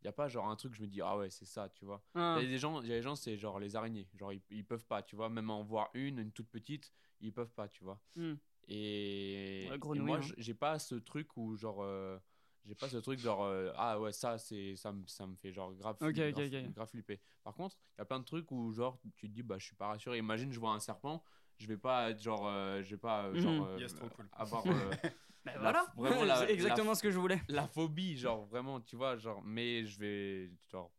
il y a pas genre un truc, je me dis, ah ouais, c'est ça, tu vois. Il Ah. y a des gens, il y a des gens, c'est genre les araignées, genre, ils, ils peuvent pas, tu vois, même en voir une, une toute petite, ils peuvent pas, tu vois. Hmm. Et, Ouais, et grenouille, moi, hein. j'ai pas ce truc où, genre, euh, j'ai pas ce truc, genre, euh, ah ouais, ça, c'est, ça, me- ça me fait, genre, grave, Ok, flipper, ok, grave, flipper. Par contre, il y a plein de trucs où, genre, tu te dis, bah, je suis pas rassuré. Imagine, je vois un serpent, je vais pas être, genre, euh, je vais pas, euh, genre, Mhm. euh, Yes, trop cool. avoir Bah La- voilà, vraiment la- exactement la- ce que je voulais. la phobie, genre, vraiment, tu vois, genre, mais je vais, genre,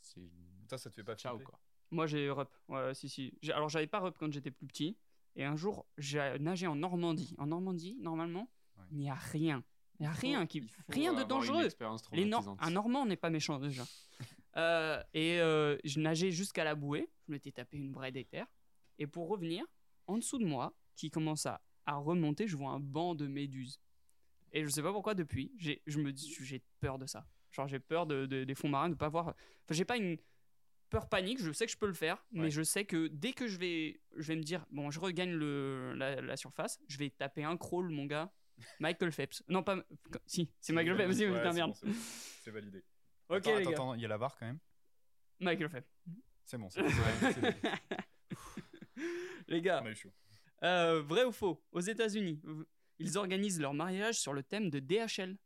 c'est Toi, ça te fait pas ciao, flipper quoi. Moi, j'ai rep. Ouais, si, si. Alors, j'avais pas rep quand j'étais plus petit. Et un jour, j'ai nagé en Normandie. En Normandie, normalement, Ouais. il n'y a rien. Il n'y a rien qui. Rien de dangereux. Les Nor- un Normand n'est pas méchant déjà. Euh, et euh, je nageais jusqu'à la bouée. Je m'étais tapé une vraie déterre. Et pour revenir, en dessous de moi, qui commence à, à remonter, je vois un banc de méduses. Et je sais pas pourquoi depuis, j'ai, je me dis, j'ai peur de ça. Genre j'ai peur de, de- des fonds marins, de pas voir. Enfin, j'ai pas une peur panique. Je sais que je peux le faire, mais je sais que dès que je vais, je vais me dire, bon, je regagne le, la, la surface, je vais taper un crawl, mon gars. Michael Phelps. Non, pas. Si, c'est Michael Phelps. Ouais, c'est merde. bon, c'est bon. Validé. Ok, attends, les attends, gars. attends, il y a la barre quand même. Michael Phelps. C'est bon, c'est bon. Ouais, c'est bon. Les gars, On a eu chaud. Euh, vrai ou faux? Aux États-Unis, ils organisent leur mariage sur le thème de DHL.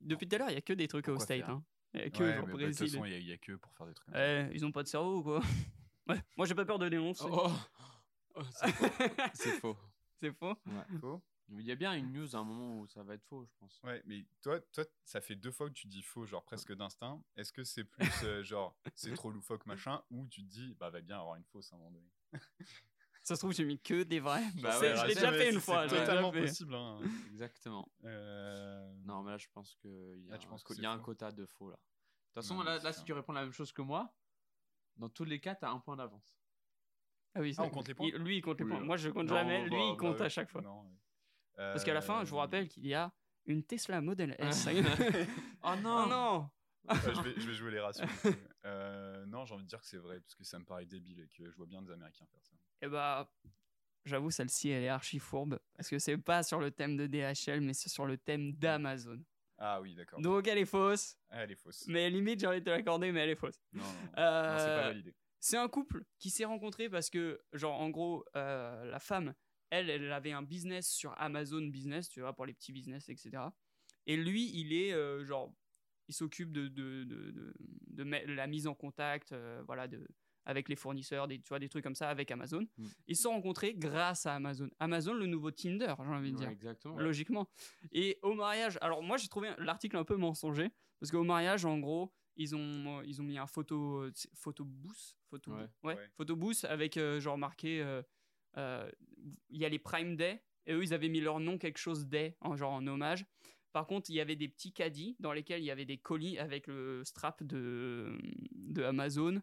Depuis tout à l'heure, il y a que des trucs au State. Hein. Il y a que Ouais, genre bah, de toute Brésil. façon, il y a- a que pour faire des trucs comme ça. Ouais, ils ont pas de cerveau ou quoi Ouais, Moi, j'ai pas peur de dénoncer. Oh, Oh, c'est faux. C'est faux. C'est faux. Ouais. Faux Il y a bien une news à un moment où ça va être faux, je pense. Ouais, mais toi, toi, ça fait deux fois que tu dis faux, genre presque d'instinct. Est-ce que c'est plus euh, genre c'est trop loufoque machin, ou tu te dis bah va bien avoir une fausse à un moment donné? Ça se trouve, j'ai mis que des vrais. Bah C'est- ouais, je l'ai déjà fait une c'est fois. déjà totalement fait. possible. Hein. Exactement. Euh, Non, mais là, je pense qu'il y a, Là, tu un, que c'est y a un quota de faux, là. De toute façon, Non, là, c'est si tu réponds la même chose que moi, dans tous les cas, t'as un point d'avance. Ah oui, Ah, ça- on compte les points? Il- Lui, il compte les points. euh, Moi, je compte non, jamais. bah, Lui, il bah, compte à chaque fois. Non, ouais. Parce qu'à la fin, je vous Euh, rappelle qu'il y a une Tesla Model S. Oh oh non euh, je, vais, je vais jouer les ratios. Euh, non, j'ai envie de dire que c'est vrai, parce que ça me paraît débile et que je vois bien des Américains faire ça. Eh bah, j'avoue, celle-ci, elle est archi fourbe. Parce que c'est pas sur le thème de DHL, mais c'est sur le thème d'Amazon. Ah oui, d'accord. Donc, elle est fausse. Ah, elle est fausse. Mais limite, j'ai envie de te l'accorder, mais elle est fausse. Non, non, non. Non, c'est Euh, pas validé. c'est un couple qui s'est rencontré parce que, genre, en gros, euh, la femme, elle, elle avait un business sur Amazon Business, tu vois, pour les petits business, etc. Et lui, il est, euh, genre, il s'occupe de, de, de, de, la mise en contact, euh, voilà, de, avec les fournisseurs, des, tu vois, des trucs comme ça avec Amazon. Mm. Ils se sont rencontrés grâce à Amazon. Amazon, le nouveau Tinder, j'ai envie de Ouais, dire exactement. logiquement. Et au mariage, alors moi j'ai trouvé l'article un peu mensonger parce qu'au mariage, en gros, ils ont ils ont mis un photo euh, photo booth, photo Ouais. ouais, Ouais. photo booth avec euh, genre marqué il y a les Prime Day et eux ils avaient mis leur nom quelque chose Day en genre en hommage. Par contre, il y avait des petits caddies dans lesquels il y avait des colis avec le strap de, de Amazon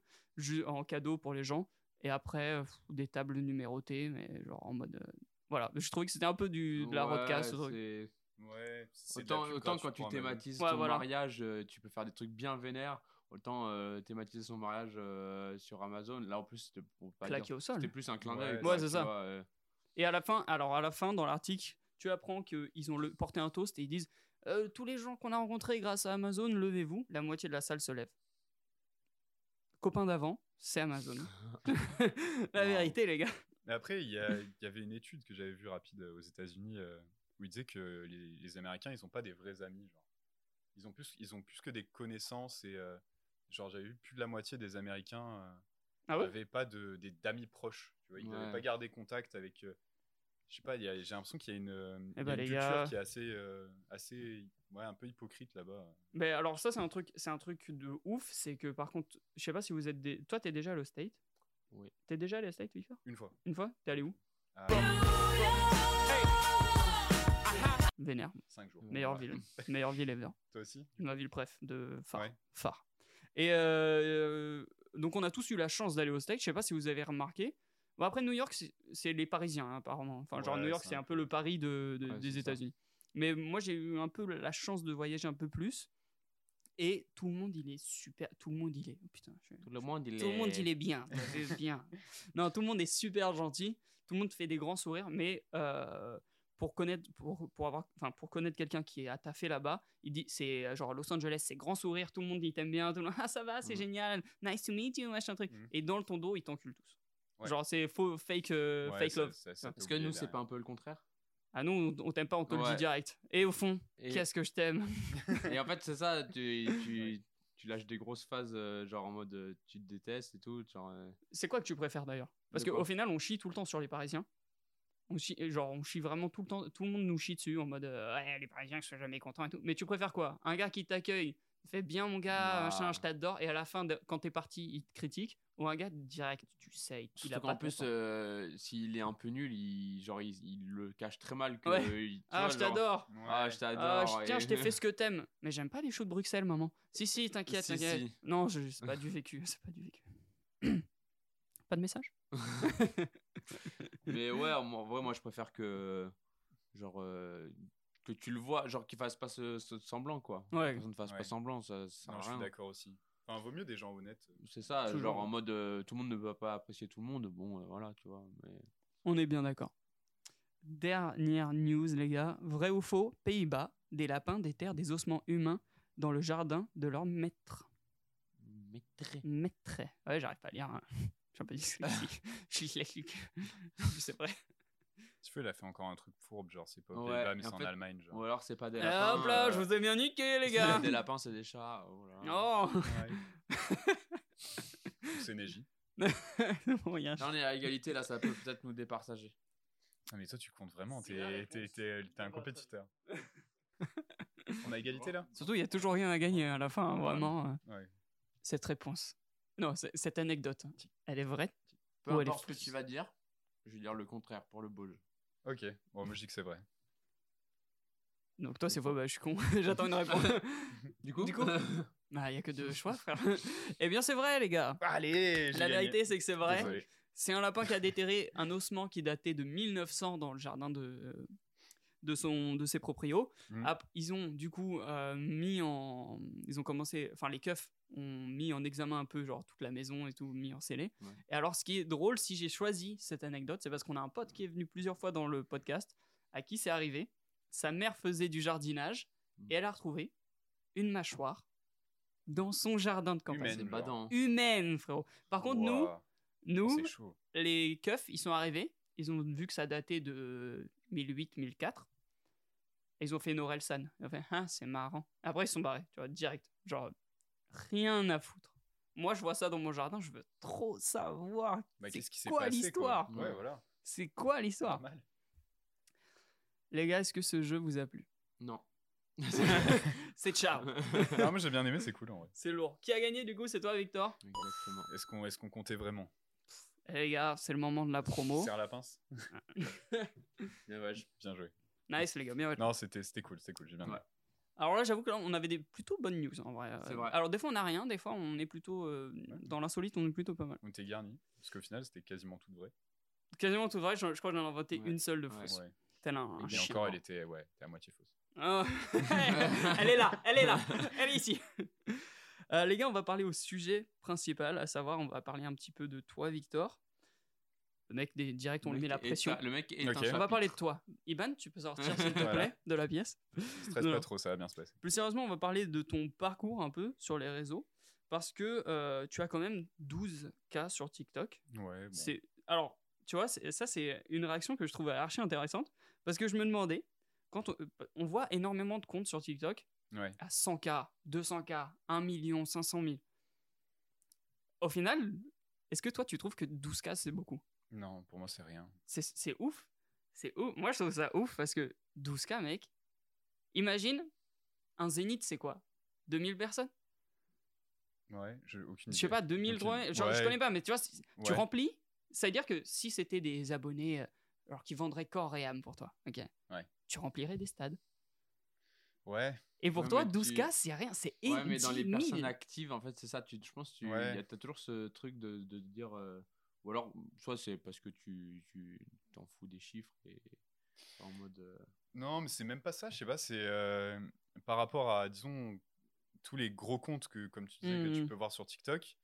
en cadeau pour les gens. Et après, euh, des tables numérotées, mais genre en mode. euh, voilà, je trouvais que c'était un peu du, de la Ouais, roadcast. ce truc. c'est- Ouais, c'est de la Autant, autant quand tu thématises Ouais, ton voilà. mariage, euh, tu peux faire des trucs bien vénères. Autant euh, thématiser son mariage euh, sur Amazon. Là, en plus, c'était pour pas Claqué dire- au sol. C'était plus un clin d'œil. ouais, quoi, c'est tu ça. vois, euh. Et à la fin, alors à la fin, dans l'article, tu apprends qu'ils ont le, porté un toast et ils disent Euh, Tous les gens qu'on a rencontrés grâce à Amazon, levez-vous. La moitié de la salle se lève. Copain d'avant, c'est Amazon. la Wow. vérité, les gars. Mais après, il y, avait une étude que j'avais vue rapide aux États-Unis euh, où il disait que les, les Américains, ils n'ont pas des vrais amis. Genre. Ils, ont plus, ils ont plus que des connaissances et euh, genre j'avais vu plus de la moitié des Américains euh, Ah ouais n'avaient pas de, des d'amis proches. Tu vois, ils n'avaient Ouais. pas gardé contact avec. euh, je sais pas, il y a- j'ai l'impression qu'il y a une, euh, il y a bah, une culture gars. qui est assez, euh, assez, ouais, un peu hypocrite là-bas. Mais alors, ça, c'est un truc, c'est un truc de ouf. C'est que par contre, je sais pas si vous êtes des. Toi, t'es déjà allé au State? Oui. T'es déjà allé au State, Victor? Une fois. Une fois? T'es allé où? À Vénère. 5 jours. Meilleure Ouais. ville. Meilleure ville ever. Toi aussi? Ma ville préf de phare. Ouais. phare. Et euh, donc on a tous eu la chance d'aller au States. Je sais pas si vous avez remarqué. Bon après New York c'est- les Parisiens hein, apparemment. Enfin genre New York c'est un peu le Paris de, de- Ouais, des. États-Unis. Mais moi j'ai eu un peu la chance de voyager un peu plus. Et tout le monde, il est super. Tout le monde, il est. oh putain, je- Tout le monde, il tout le monde, il est bien. bien. Non, tout le monde est super gentil. Tout le monde fait des grands sourires. Mais euh, pour connaître, pour, pour avoir, enfin, pour connaître quelqu'un qui est à taffé là-bas, il dit, c'est euh, genre Los Angeles, c'est grand sourire. Tout le monde, il t'aime bien. Tout le monde, ah ça va, c'est Mhm. génial. Nice to meet you, machin truc. Mhm. Et dans le ton dos, ils t'enculent tous. Ouais. Genre c'est faux, fake, euh, Ouais, fake love. Est-ce que nous, c'est pas un peu le contraire Ah non, on t'aime pas, on te le dit direct. Et au fond, Et- qu'est-ce que je t'aime? Et en fait, c'est ça, tu, tu, tu lâches des grosses phases, euh, genre en mode euh, tu te détestes et tout. Genre, euh, C'est quoi que tu préfères d'ailleurs? Parce qu'au final, on chie tout le temps sur les Parisiens. On chie, genre, on chie vraiment tout le temps. Tout le monde nous chie dessus en mode euh, ouais, les Parisiens, je suis jamais content et tout. Mais tu préfères quoi? Un gars qui t'accueille, fait bien mon gars, machin, je t'adore, et à la fin, de- quand t'es parti, il te critique. Ou un gars direct, tu sais, il a pas de plus, euh, s'il est un peu nul, il, genre, il, il le cache très mal. Que, Ouais. il- tu Ah, vois, je genre, t'adore Ah, je t'adore. Ah, je- tiens, et- je t'ai fait ce que t'aimes. Mais j'aime pas les shows de Bruxelles, maman. Si, si, t'inquiète, Si, t'inquiète. si. Non, je, c'est pas du vécu, c'est pas du vécu. pas de message? Mais ouais, moi, en vrai, moi, je préfère que. Genre. euh, que tu le vois, genre qu'il fasse pas ce, ce semblant, quoi. Ouais. Personne ne fasse Ouais. pas semblant, ça, ça Non, je suis d'accord aussi. Enfin, vaut mieux des gens honnêtes. C'est ça, Toujours. genre en mode euh, tout le monde ne va pas apprécier tout le monde. Bon, euh, voilà, tu vois. Mais... On est bien d'accord. Dernière news, les gars. Vrai ou faux Pays-Bas, des lapins déterrent des ossements humains dans le jardin de leur maître. Maître. Maître. Ouais, j'arrive pas à lire. hein. Je suis un peu dyslexique. Je suis dyslexique. C'est vrai. Tu veux, il a fait encore un truc fourbe, genre c'est pas au Ouais, Pays-Bas, mais c'est en fait- Allemagne. Genre. Ou alors c'est pas des Et lapins. hop là, euh, je vous ai bien niqué, les gars. Des lapins, c'est des chats. Oh là. Oh c'est Neji. Bon, y a un Là, on est à égalité, là, ça peut peut-être nous départager. Ah, mais toi, tu comptes vraiment, t'es réponse. t'es- t'es- t'es un compétiteur. On a égalité là? Surtout, il y a toujours rien à gagner à la fin, hein, vraiment. euh, Ouais. Cette réponse. Non, cette anecdote, hein, elle est vraie? Peu Ou importe ce que tu vas dire, je vais dire le contraire pour le beau jeu. Ok, bon, moi je dis que c'est vrai. Donc toi, c'est faux, bah, je suis con. J'attends une réponse. Du coup, Du coup? Bah, il y a que deux choix, frère. eh bien, c'est vrai, les gars. Allez La vérité, c'est que c'est vrai. C'est un lapin qui a déterré un ossement qui datait de 1900 dans le jardin de, de, son, de ses proprios. Ap- ils ont du coup euh, mis en. Ils ont commencé. Enfin, les keufs ont mis en examen un peu, genre toute la maison et tout, mis en scellé. Ouais. Et alors, ce qui est drôle, si j'ai choisi cette anecdote, c'est parce qu'on a un pote qui est venu plusieurs fois dans le podcast, à qui c'est arrivé. Sa mère faisait du jardinage Mhm. et elle a retrouvé une mâchoire dans son jardin de campagne. Humaine. badant. Humaine, frérot. Par contre, nous, nous, les keufs, ils sont arrivés, ils ont vu que ça datait de 1008-1004. Ils ont fait une Orelsan. Ils ont fait, ah, c'est marrant. Après, ils sont barrés, tu vois, direct. Genre, rien à foutre. Moi, je vois ça dans mon jardin, je veux trop savoir. Bah, c'est qu'est-ce qui s'est quoi passé, l'histoire quoi Ouais, voilà. C'est quoi l'histoire. Les gars, est-ce que ce jeu vous a plu? Non. C'est ciao. Ah, moi j'ai bien aimé, c'est cool en vrai. c'est lourd. Qui a gagné du coup? C'est toi, Victor? Exactement. Est-ce qu'on est qu'on comptait vraiment? Eh, Les gars, c'est le moment de la promo. Serre la pince Bien, ouais, je- Bien joué. Nice, les gars, bien. Non, c'était cool, c'était cool, j'ai bien. Ouais. Alors là, j'avoue que là, on avait des plutôt bonnes news en vrai. Alors des fois, on n'a rien, des fois, on est plutôt euh, dans l'insolite, on est plutôt pas mal. On était garni, parce qu'au final c'était quasiment tout vrai. Quasiment tout vrai. Je, je crois que j'en ai inventé Ouais. une seule de fausse. Tel un, un Et chien. encore, elle était, ouais, à moitié fausse. Ah. elle est là, elle est là, elle est ici. Euh, les gars, on va parler au sujet principal, à savoir, on va parler un petit peu de toi, Victor. Le mec, des, direct, on Le lui met la pression. Le mec est Ok. un On va parler de toi. Iban, tu peux sortir s'il te Voilà. plaît de la pièce. Stresse Non. pas trop, ça va bien se passer. Plus sérieusement, on va parler de ton parcours un peu sur les réseaux. Parce que euh, tu as quand même 12 cas sur TikTok. Ouais, bon. C'est alors, tu vois, c'est- ça c'est une réaction que je trouve archi intéressante parce que je me demandais quand on, on voit énormément de comptes sur TikTok Ouais. à 100K, 200K, 1 million, 500 000. Au final, est-ce que toi tu trouves que 12K c'est beaucoup? Non, pour moi c'est rien. C'est ouf. C'est ouf. Moi je trouve ça ouf parce que 12K mec. Imagine un zénith c'est quoi? 2000 personnes? Ouais, j'ai aucune Je sais idée. pas 2000 Aucune- 3000 genre je Ouais, connais pas mais tu vois si- tu remplis ça veut dire que si c'était des abonnés euh, alors qui vendraient corps et âme pour toi ok? Ouais. tu remplirais des stades Ouais, et pour Ouais, toi mais 12k tu- c'est rien c'est Ouais, mais dans les 10 000. personnes actives, en fait, c'est ça. Tu, je pense que tu, Ouais. il y a t'as toujours ce truc de, de dire. euh, ou alors, soit c'est parce que tu t'en fous des chiffres et en mode. euh, Non, mais c'est même pas ça, je sais pas, c'est euh, par rapport à, disons, tous les gros comptes que, comme tu disais, que tu Mhm. peux voir sur TikTok,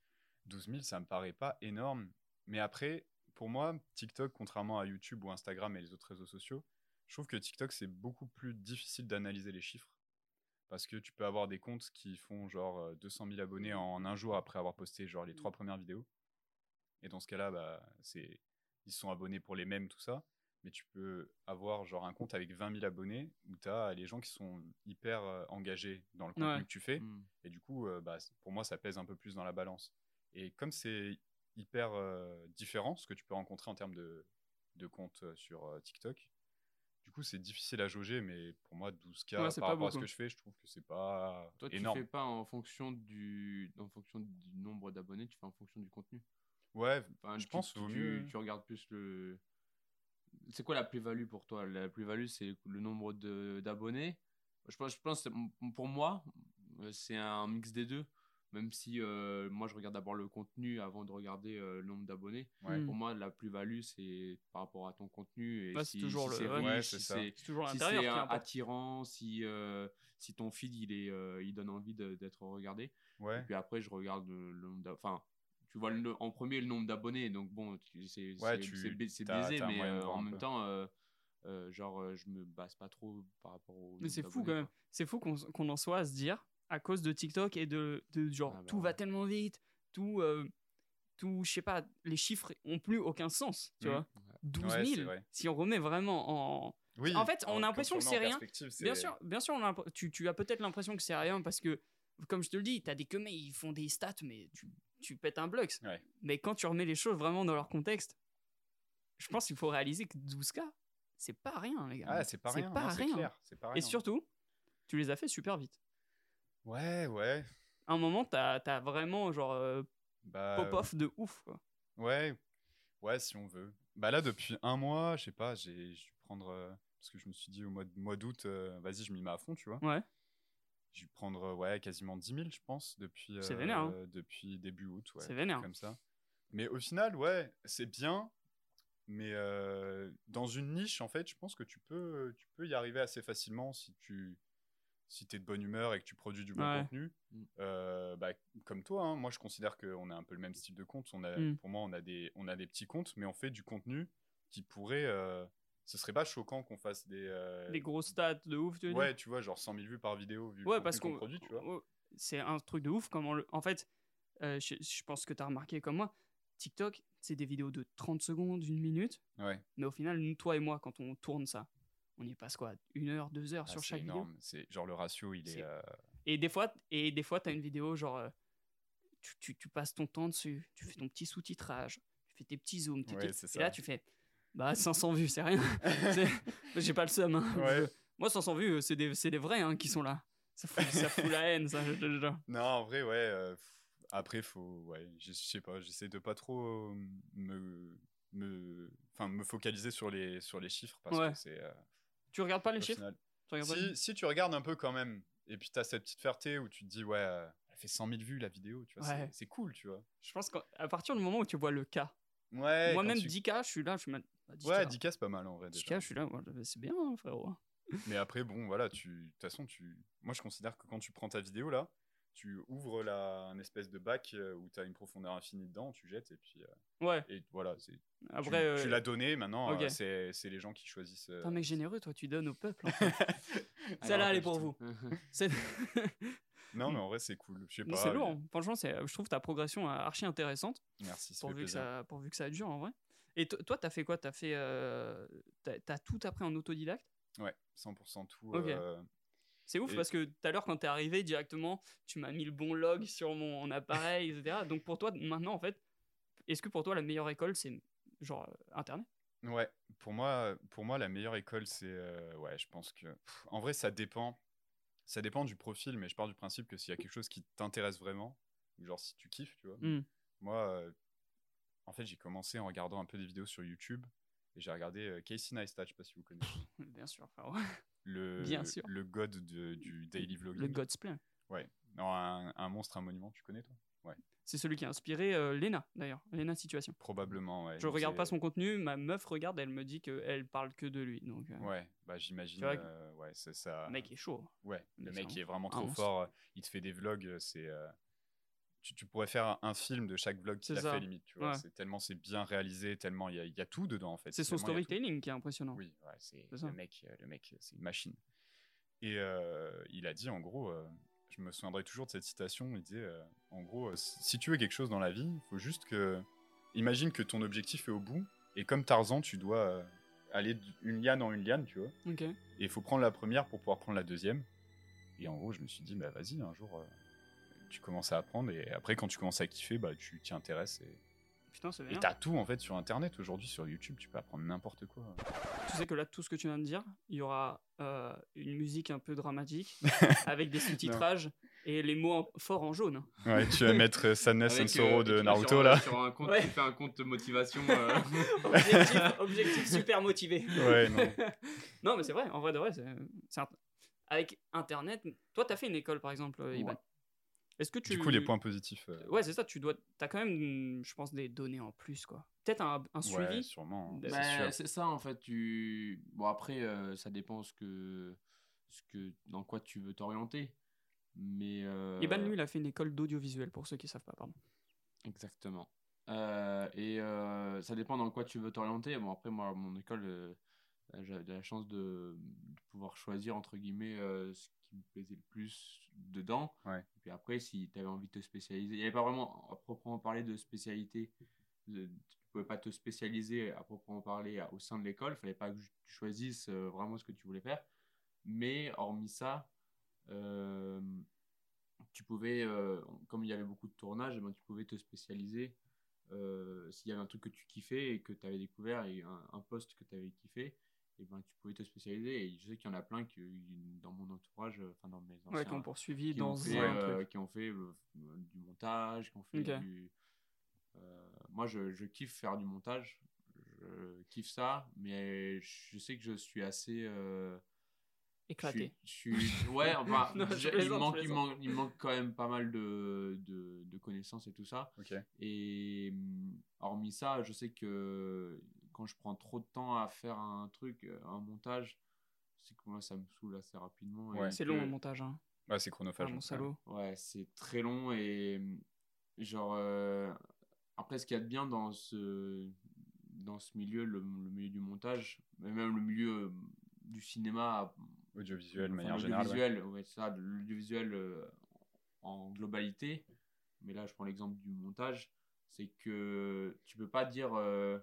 12 000, ça me paraît pas énorme. Mais après, pour moi, TikTok, contrairement à YouTube ou Instagram et les autres réseaux sociaux, je trouve que TikTok, c'est beaucoup plus difficile d'analyser les chiffres. Parce que tu peux avoir des comptes qui font genre euh, 200 000 abonnés en un jour après avoir posté genre les trois premières vidéos. Et dans ce cas-là, bah, c'est... ils sont abonnés pour les mêmes, tout ça. Mais tu peux avoir genre un compte avec 20 000 abonnés où tu as les gens qui sont hyper euh, engagés dans le contenu Ouais. que tu fais. Mm. Et du coup, euh, bah, pour moi, ça pèse un peu plus dans la balance. Et comme c'est hyper euh, différent, ce que tu peux rencontrer en termes de, de comptes sur euh, TikTok, du coup, c'est difficile à jauger, mais pour moi, 12K Ouais, par rapport à ce que je fais, je trouve que c'est pas Toi, tu énorme. fais pas en fonction du, en fonction du nombre d'abonnés, tu fais en fonction du contenu. Ouais, Enfin, je tu- pense tu, tu, regardes plus le. C'est quoi la plus-value pour toi? La plus-value, c'est le nombre de- d'abonnés. Je pense, je pense, que pour moi, euh, c'est un mix des deux. Même si euh, moi, je regarde d'abord le contenu avant de regarder euh, le nombre d'abonnés. Ouais. Pour moi, la plus-value, c'est par rapport à ton contenu. Et c'est si, toujours si le- c'est ouais. riche, Ouais, si c'est ça. c'est C'est toujours si c'est qui attirant, si, euh, si ton feed il, est, euh, il donne envie de- d'être regardé. Ouais. Et puis après, je regarde le, le nombre d'ab- Enfin, tu vois le- en premier le nombre d'abonnés, donc bon, tu- c'est Ouais, c'est- tu- c'est ba- c'est t'as- biaisé, t'as un mais euh, en même peu. temps, euh, euh, genre, euh, je me base pas trop par rapport au. Mais c'est fou quand même. C'est fou qu'on qu'on en soit à se dire, à cause de TikTok et de, de genre, Ah bah tout va tellement vite, tout, euh, tout, je sais pas, les chiffres ont plus aucun sens, tu Mhm. vois. 12 Ouais, 000, c'est vrai. si on remet vraiment en. Oui, En fait, on a l'impression que c'est en rien. Bien sûr, bien sûr on a tu, tu as peut-être l'impression que c'est rien parce que, comme je te le dis, t'as des mais ils font des stats, mais tu, tu pètes un. Ouais. Mais quand tu remets les choses vraiment dans leur contexte, je pense qu'il faut réaliser que 12K, c'est pas rien, les gars. Ah, c'est pas rien. pas non, c'est rien. clair, pas Et surtout, tu les as fait super vite. Ouais, ouais. À un moment, t'as as vraiment genre euh, Bah, pop-off de ouf. Quoi. Ouais, ouais, si on veut. Bah là, depuis un mois, je sais pas, j'ai dû prendre. euh, parce que je me suis dit au mois mois d'août, euh, vas-y, je m'y mets à fond, tu vois. Ouais. J'ai dû prendre, euh, ouais, quasiment 10 000, je pense, depuis, C'est euh, vénère, hein. depuis début août. Ouais, C'est vénère. Comme ça. Mais au final, ouais, c'est bien. Mais euh, dans une niche, en fait, je pense que tu peux, tu peux y arriver assez facilement si tu si es de bonne humeur et que tu produis du bon Ouais. contenu. Mm. Euh, bah, comme toi, hein, moi je considère qu'on a un peu le même style de compte. On a, Mm. Pour moi, on a, des, on a des petits comptes, mais on fait du contenu qui pourrait. Ce serait pas choquant qu'on fasse des. euh, Des gros stats de ouf, tu veux dire Ouais, tu vois, genre 100 000 vues par vidéo, vu Ouais, parce qu'on qu'on produit, tu vois. ouais, c'est un truc de ouf. Comment le... En fait, euh, je, je pense que tu as remarqué comme moi, TikTok, c'est des vidéos de 30 secondes, une minute. Ouais. Mais au final, nous, toi et moi, quand on tourne ça, on y passe quoi Une heure, deux heures Ah, sur chaque vidéo? Énorme. C'est genre le ratio, il est. Euh, Et des fois, et des fois, t'as une vidéo genre, tu, tu, tu passes ton temps dessus, tu fais ton petit sous-titrage, tu fais tes petits zooms, tes Ouais, petits- et là tu fais, bah 500 vues, c'est rien. J'ai pas le seum. hein. Ouais. Moi 500 vues, euh, c'est des, des vrais hein, qui sont là. Ça fout, ça fout la haine, ça. je. Non, en vrai, ouais. euh, après, faut. Ouais, je sais pas, j'essaie de pas trop euh, me. me enfin, me focaliser sur les, sur les chiffres parce Ouais. que c'est. euh, Tu regardes pas les chiffres? Tu pas si, si tu regardes un peu quand même, et puis t'as cette petite fierté où tu te dis, ouais, euh, elle fait 100 000 vues la vidéo, tu vois, c'est- Ouais. c'est cool, tu vois. Je pense qu'à partir du moment où tu vois le cas, Ouais, moi quand même tu- 10K, je suis là, je suis mal. Bah, 10K, Ouais, 10K, c'est pas mal en vrai. 10K, déjà. je suis là, c'est bien, hein, frérot. Mais après, bon, voilà, tu. De toute façon, tu. Moi, je considère que quand tu prends ta vidéo là, tu ouvres la, un espèce de bac euh, où tu as une profondeur infinie dedans, tu jettes, et puis. euh, Ouais, et voilà, c'est. après. tu, euh, tu l'as donné, maintenant, ok. euh, c'est c'est les gens qui choisissent. T'es un mec généreux, toi, tu donnes au peuple. en fait. Celle-là, elle est pour vous. C'est non, mais en vrai, c'est cool. Je sais pas. c'est euh, lourd. Franchement, c'est- je trouve ta progression archi intéressante. Merci, ça pourvu que, ça, pourvu que ça dure en vrai. Et to- toi, t'as fait quoi? T'as fait, euh, t'as, t'as tout appris en autodidacte? Ouais, 100% tout. Euh, C'est ouf Et- parce que tout à l'heure, quand t'es arrivé directement, tu m'as mis le bon log sur mon appareil, etc. Donc pour toi, maintenant, en fait, est-ce que pour toi, la meilleure école, c'est genre euh, Internet? Ouais, pour moi, pour moi, la meilleure école, c'est. ouais, je pense que. pff, en vrai, ça dépend. Ça dépend du profil, mais je pars du principe que s'il y a quelque chose qui t'intéresse vraiment, genre si tu kiffes, tu vois. Hmm. Moi, en fait, j'ai commencé en regardant un peu des vidéos sur YouTube et j'ai regardé euh, Casey Neistat, je sais pas si vous connaissez. Bien sûr. Le, Bien sûr. le god de- du daily vlogging. Le God's Play. Ouais. Non, un, un monstre, un monument, tu connais toi? C'est celui qui a inspiré euh, Lena, d'ailleurs. Lena Situation. Probablement, ouais. Je regarde pas son contenu, ma meuf regarde, elle me dit qu'elle parle que de lui. Donc, euh, Ouais, bah j'imagine. Que- euh, ouais, c'est ça. le mec est chaud. Ouais, le mec c'est est vraiment trop monstre. fort. Il te fait des vlogs, c'est. Euh, Tu, tu pourrais faire un, un film de chaque vlog qu'il a ça. fait limite, tu vois. Ouais. C'est tellement c'est bien réalisé, tellement il y a, il y a tout dedans en fait. C'est son storytelling qui est impressionnant. Oui, ouais, c'est le mec, euh, le mec, c'est une machine. Et euh, il a dit en gros, euh, je me souviendrai toujours de cette citation. Il disait, euh, en gros, euh, si tu veux quelque chose dans la vie, il faut juste que, imagine que ton objectif est au bout, et comme Tarzan, tu dois euh, aller d'une liane en une liane, tu vois. Et il faut prendre la première pour pouvoir prendre la deuxième. Et en gros, je me suis dit, bah vas-y, un jour, euh, tu commences à apprendre, et après, quand tu commences à kiffer, bah tu t'y intéresses. Et Putain, c'est et bien. t'as tout en fait sur Internet aujourd'hui, sur YouTube, tu peux apprendre n'importe quoi. Tu sais que là, tout ce que tu viens de dire, il y aura euh, une musique un peu dramatique avec des sous-titrages et les mots en- forts en jaune. Ouais, tu vas mettre euh, and Sorrow euh, de sur- Naruto là. Sur un compte, Ouais. tu fais un compte de motivation. euh, objectif, objectif super motivé. Ouais, non. non, mais c'est vrai, en vrai de vrai, c'est, un- avec Internet, toi, t'as fait une école par exemple, Iban? Est-ce que tu. Du coup, les points positifs. euh, Ouais, c'est ça, tu dois. T'as quand même, je pense, des données en plus, quoi. Peut-être un, un suivi. ouais, sûrement. Bah, c'est sûr. ça en fait. Tu... Bon, après, euh, ça dépend ce que... Ce que... dans quoi tu veux t'orienter. Mais. euh, Iban, lui, il a fait une école d'audiovisuel, pour ceux qui savent pas, pardon. Exactement. Euh, et euh, ça dépend dans quoi tu veux t'orienter. Bon, après, moi, mon école, euh, j'avais la chance de, de pouvoir choisir, entre guillemets, euh, ce qui me plaisait le plus dedans. Ouais. Et puis après, si tu avais envie de te spécialiser, il n'y avait pas vraiment à proprement parler de spécialité. De- tu pouvais pas te spécialiser à proprement parler à- au sein de l'école. Il fallait pas que tu choisisses euh, vraiment ce que tu voulais faire. Mais hormis ça, euh, tu pouvais, euh, comme il y avait beaucoup de tournages, eh ben, tu pouvais te spécialiser euh, s'il y avait un truc que tu kiffais et que tu avais découvert et un, un poste que tu avais kiffé, et ben, tu pouvais te spécialiser. Et je sais qu'il y en a plein qui, dans mon entourage, euh, enfin dans mes anciens, Ouais, qui ont poursuivi qui dans ont fait, un euh, truc. qui ont fait euh, du montage, qui ont fait du. euh, moi, je, je kiffe faire du montage. Je kiffe ça, mais je sais que je suis assez. euh, Éclaté. je suis, je suis- ouais, Non, je il, manque, il, manque, il manque quand même pas mal de, de, de connaissances et tout ça. Et hum, hormis ça, je sais que quand je prends trop de temps à faire un truc, euh, un montage, c'est que moi ça me saoule assez rapidement. Ouais. C'est long le montage, hein. Ouais, c'est Ah, chronophage. mon salaud. Ouais, c'est très long et hum, genre euh, après ce qu'il y a de bien dans ce dans ce milieu, le, le milieu du montage, mais même le milieu euh, du cinéma, euh, Audiovisuel, de Enfin, manière générale. ouais, ça, de l'audiovisuel euh, en globalité. Mais là, je prends l'exemple du montage. C'est que tu peux pas dire euh,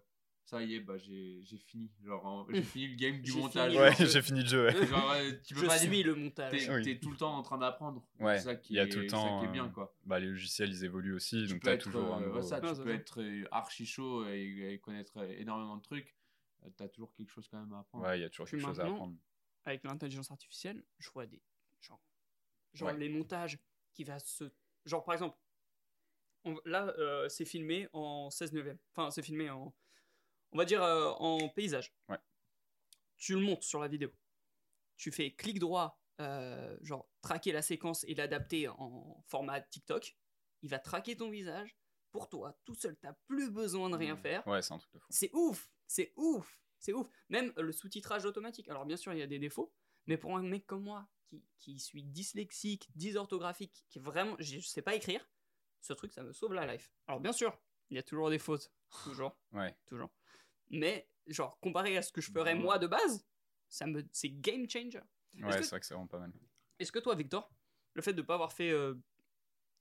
ça y est, bah, j'ai j'ai fini. Genre, en- j'ai fini le game du montage. fini Ouais, j'ai fini le jeu. Ouais. Genre, euh, tu peux Je pas suis le montage. T'es Oui. tout le temps en train d'apprendre. Ouais, C'est ça qui il y a est, tout le c'est ça temps, qui est bien, quoi. Bah, les logiciels, ils évoluent aussi, Tu donc peux t'as être, toujours un euh, nouveau- ouais, ça, tu peux ça. être euh, archi chaud et, et connaître énormément de trucs. Euh, T'as toujours quelque chose quand même à apprendre. Ouais, il y a toujours Puis quelque chose à apprendre. Avec l'intelligence artificielle, je vois des. Genre, genre Ouais. les montages qui va se. Genre, par exemple, on- là, euh, c'est filmé en 16 neuvième. Enfin, c'est filmé en. On va dire euh, en paysage. Ouais. Tu le montes sur la vidéo. Tu fais clic droit, euh, genre traquer la séquence et l'adapter en format TikTok. Il va traquer ton visage pour toi, tout seul. T'as plus besoin de rien Mmh. faire. Ouais, c'est un truc de fou. C'est ouf, c'est ouf, c'est ouf. Même le sous-titrage automatique. Alors bien sûr, il y a des défauts, mais pour un mec comme moi, qui, qui suis dyslexique, dysorthographique, qui vraiment, je je sais pas écrire, ce truc, ça me sauve la life. Alors bien sûr, il y a toujours des fautes, toujours, Ouais. toujours. Mais genre comparé à ce que je ferais moi de base, ça me, c'est game changer. Ouais, c'est vrai que c'est vraiment pas mal. Est-ce que toi, Victor, le fait de pas avoir fait euh,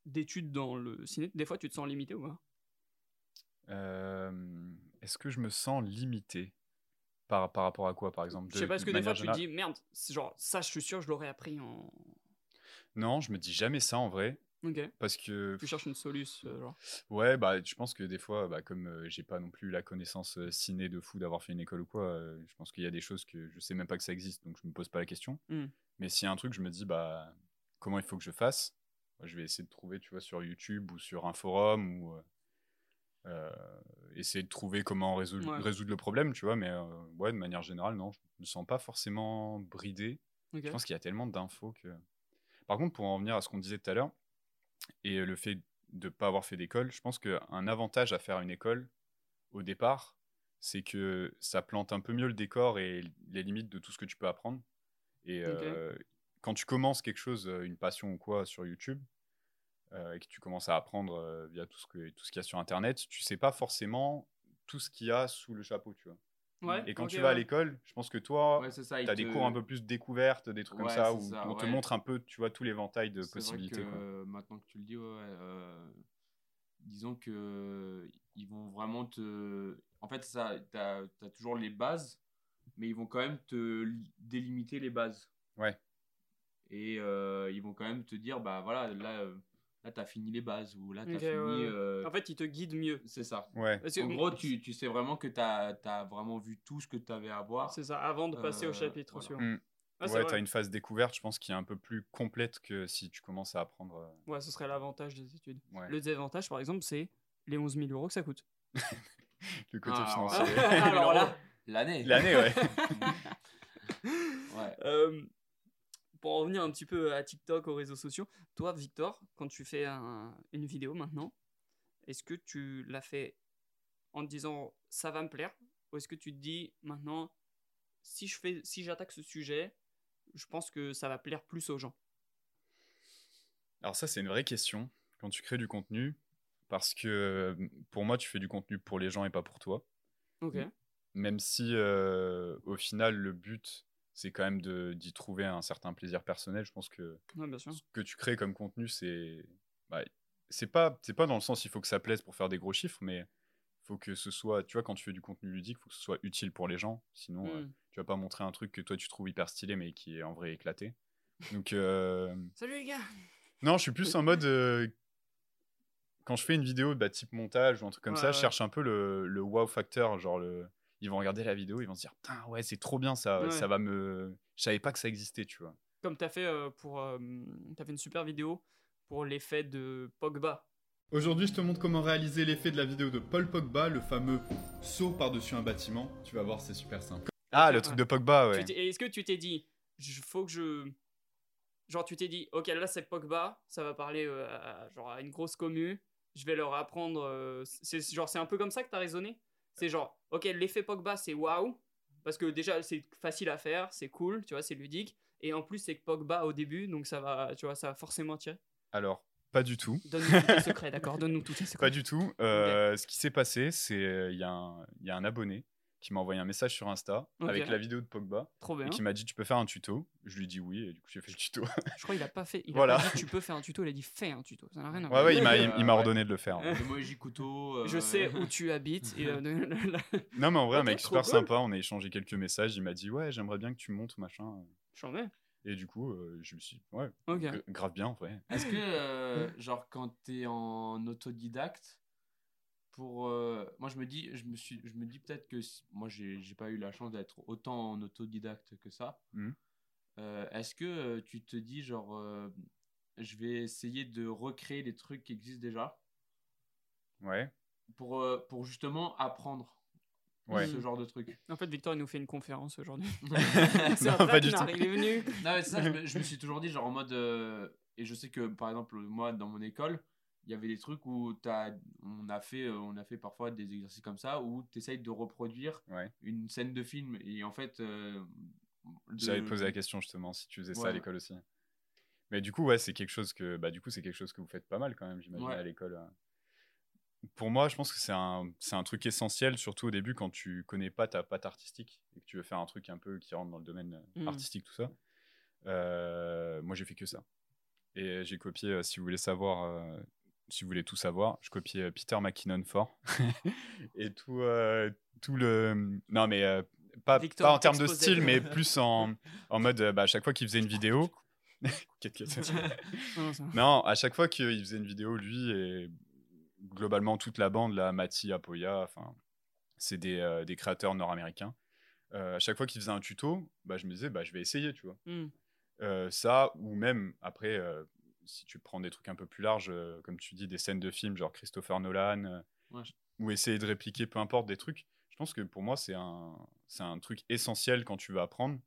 d'études dans le ciné, des fois, tu te sens limité ou pas? Euh, Est-ce que je me sens limité par, par rapport à quoi, par exemple Je sais De- pas, de que des fois tu te dis merde, genre ça, je suis sûr, je l'aurais appris en. Non, je me dis jamais ça en vrai. Ok. Parce que, Tu cherches une solution, euh, genre. ouais, bah, je pense que des fois, bah, comme euh, j'ai pas non plus la connaissance euh, ciné de fou d'avoir fait une école ou quoi, euh, je pense qu'il y a des choses que je sais même pas que ça existe, donc je me pose pas la question. Hmm. Mais s'il y a un truc, je me dis, bah, comment il faut que je fasse Bah, Je vais essayer de trouver, tu vois, sur YouTube ou sur un forum ou essayer de trouver comment résoudre, Ouais. résoudre le problème, tu vois. Mais ouais, de manière générale, non, je me sens pas forcément bridé. Je pense qu'il y a tellement d'infos que. Par contre, pour en revenir à ce qu'on disait tout à l'heure, et le fait de pas avoir fait d'école. Je pense qu'un avantage à faire une école au départ, c'est que ça plante un peu mieux le décor et les limites de tout ce que tu peux apprendre. Et euh, quand tu commences quelque chose, euh, une passion ou quoi sur YouTube, euh, et que tu commences à apprendre euh, via tout ce que tout ce qu'il y a sur Internet, tu sais pas forcément tout ce qu'il y a sous le chapeau, tu vois. Ouais, Et quand tu vas à l'école, je pense que toi, Ouais, tu as des cours un peu plus découvertes, des trucs comme ça, où ça, on te montre un peu, tu vois, tout l'éventail de vrai possibilités. que, quoi. euh, maintenant que tu le dis, euh, disons que ils vont vraiment te. En fait, ça, t'as as toujours les bases, mais ils vont quand même te li- délimiter les bases. Ouais. Et euh, ils vont quand même te dire, bah voilà, là, là t'as fini les bases, ou là t'as Ok, fini. ouais, euh, En fait, il te guide mieux. c'est ça. Ouais. Parce que- En gros, tu, tu sais vraiment que t'as as vraiment vu tout ce que t'avais à voir. C'est ça, avant de passer au Euh, chapitre voilà. suivant. Mm. Ah, ouais, vrai. tu as une phase découverte, je pense, qui est un peu plus complète que si tu commences à apprendre. euh, Ouais, ce serait l'avantage des études. ouais. Le désavantage, par exemple, c'est les 11 000 euros que ça coûte. Le côté Ah, financier. Alors là- L'année. L'année, ouais. Ouais. Euh, pour en revenir un petit peu à TikTok, aux réseaux sociaux, toi, Victor, quand tu fais un- une vidéo maintenant, est-ce que tu l'as fait en te disant ça va me plaire? Ou est-ce que tu te dis maintenant, si je fais, si j'attaque ce sujet, je pense que ça va plaire plus aux gens? Alors ça, c'est une vraie question quand tu crées du contenu, parce que pour moi, tu fais du contenu pour les gens et pas pour toi. Ok. Même si euh, au final, le but, c'est quand même de- d'y trouver un certain plaisir personnel. Je pense que Ouais, bien sûr. ce que tu crées comme contenu, c'est bah, c'est pas c'est pas dans le sens il faut que ça plaise pour faire des gros chiffres, mais il faut que ce soit, tu vois, quand tu fais du contenu ludique, il faut que ce soit utile pour les gens. Sinon, euh, Hmm. tu vas pas montrer un truc que toi tu trouves hyper stylé, mais qui est en vrai éclaté. Donc euh, Salut les gars non, je suis plus en mode euh, quand je fais une vidéo bah, type montage ou un truc comme Ouais, ça, je cherche un peu le, le wow factor, genre le ils vont regarder la vidéo, ils vont se dire putain ouais c'est trop bien ça, Ouais. ça va me, je savais pas que ça existait, tu vois. Comme tu as fait euh, pour. euh, t'as fait une super vidéo pour l'effet de Pogba. Aujourd'hui, je te montre comment réaliser l'effet de la vidéo de Paul Pogba, le fameux saut par-dessus un bâtiment. Tu vas voir, c'est super simple. Ah le Ouais. truc de Pogba ouais. Est-ce que tu t'es dit, je- faut que je. Genre, tu t'es dit, ok, là c'est Pogba, ça va parler euh, à, genre, à une grosse commu, je vais leur apprendre. euh, c'est genre, c'est un peu comme ça que t'as raisonné? C'est genre, ok, l'effet Pogba c'est waouh, parce que déjà c'est facile à faire, c'est cool, tu vois, c'est ludique, et en plus c'est que Pogba au début, donc ça va, tu vois, ça va forcément attirer. Alors pas du tout. Donne-nous tous tes secrets, d'accord Donne-nous tous tes secrets. Pas du tout. Euh, Ce qui s'est passé, c'est euh, y, il y a un abonné qui m'a envoyé un message sur Insta avec la vidéo de Pogba Trop bien. et qui m'a dit tu peux faire un tuto? Je lui ai dit oui et du coup j'ai fait le tuto. Je crois qu'il a pas fait. Il Voilà. a pas dit tu peux faire un tuto, il a dit fais un tuto. Ça n'a rien à ouais voir. ouais il m'a Ouais. ordonné de le faire. Emoji couteau. euh, Je sais où tu habites. Et, euh, Non mais en vrai un mec super cool. sympa. On a échangé quelques messages. Il m'a dit ouais j'aimerais bien que tu montes machin. J'en ai. Et du coup euh, je me suis dit, ouais grave bien en vrai. Est-ce que, euh, genre, quand t'es en autodidacte, pour. euh, moi, je me dis, je me suis, je me dis peut-être que. si- moi, j'ai j'ai pas eu la chance d'être autant en autodidacte que ça. Mhm. Euh, Est-ce que euh, tu te dis, genre, euh, je vais essayer de recréer les trucs qui existent déjà? Ouais pour, euh, pour justement apprendre ouais. ce genre de trucs En fait, Victor, il nous fait une conférence aujourd'hui. Non, C'est un pas du tout. Il est venu. Non, mais ça, je me, je me suis toujours dit, genre en mode. euh, et je sais que, par exemple, moi, dans mon école, il y avait des trucs où t'as, on, a fait, euh, on a fait parfois des exercices comme ça où tu essayes de reproduire Ouais. une scène de film. Et en fait. euh, de- J'avais posé la question justement si tu faisais ça à l'école aussi. Mais du coup, ouais, c'est quelque chose que, bah, du coup, c'est quelque chose que vous faites pas mal quand même, j'imagine, Ouais. à l'école. euh. Pour moi, je pense que c'est un, c'est un truc essentiel, surtout au début quand tu connais pas ta patte artistique et que tu veux faire un truc un peu qui rentre dans le domaine Mm. artistique, tout ça. Euh, moi, j'ai fait que ça. Et j'ai copié, euh, si vous voulez savoir, euh, si vous voulez tout savoir, je copiais euh, Peter McKinnon fort. et tout, euh, tout le. Non, mais euh, pas, pas en termes de style, mais plus en, en mode, bah, à chaque fois qu'il faisait une vidéo. Non, à chaque fois qu'il faisait une vidéo, lui et globalement toute la bande, là, Mati, Apoya, enfin, c'est des, euh, des créateurs nord-américains. À chaque fois qu'il faisait un tuto, bah, je me disais, bah, je vais essayer, tu vois. Hmm. Ça, ou même après, si tu prends des trucs un peu plus larges, euh, comme tu dis, des scènes de films, genre Christopher Nolan, euh, Ouais. ou essayer de répliquer peu importe des trucs, je pense que pour moi, c'est un, c'est un truc essentiel quand tu veux apprendre,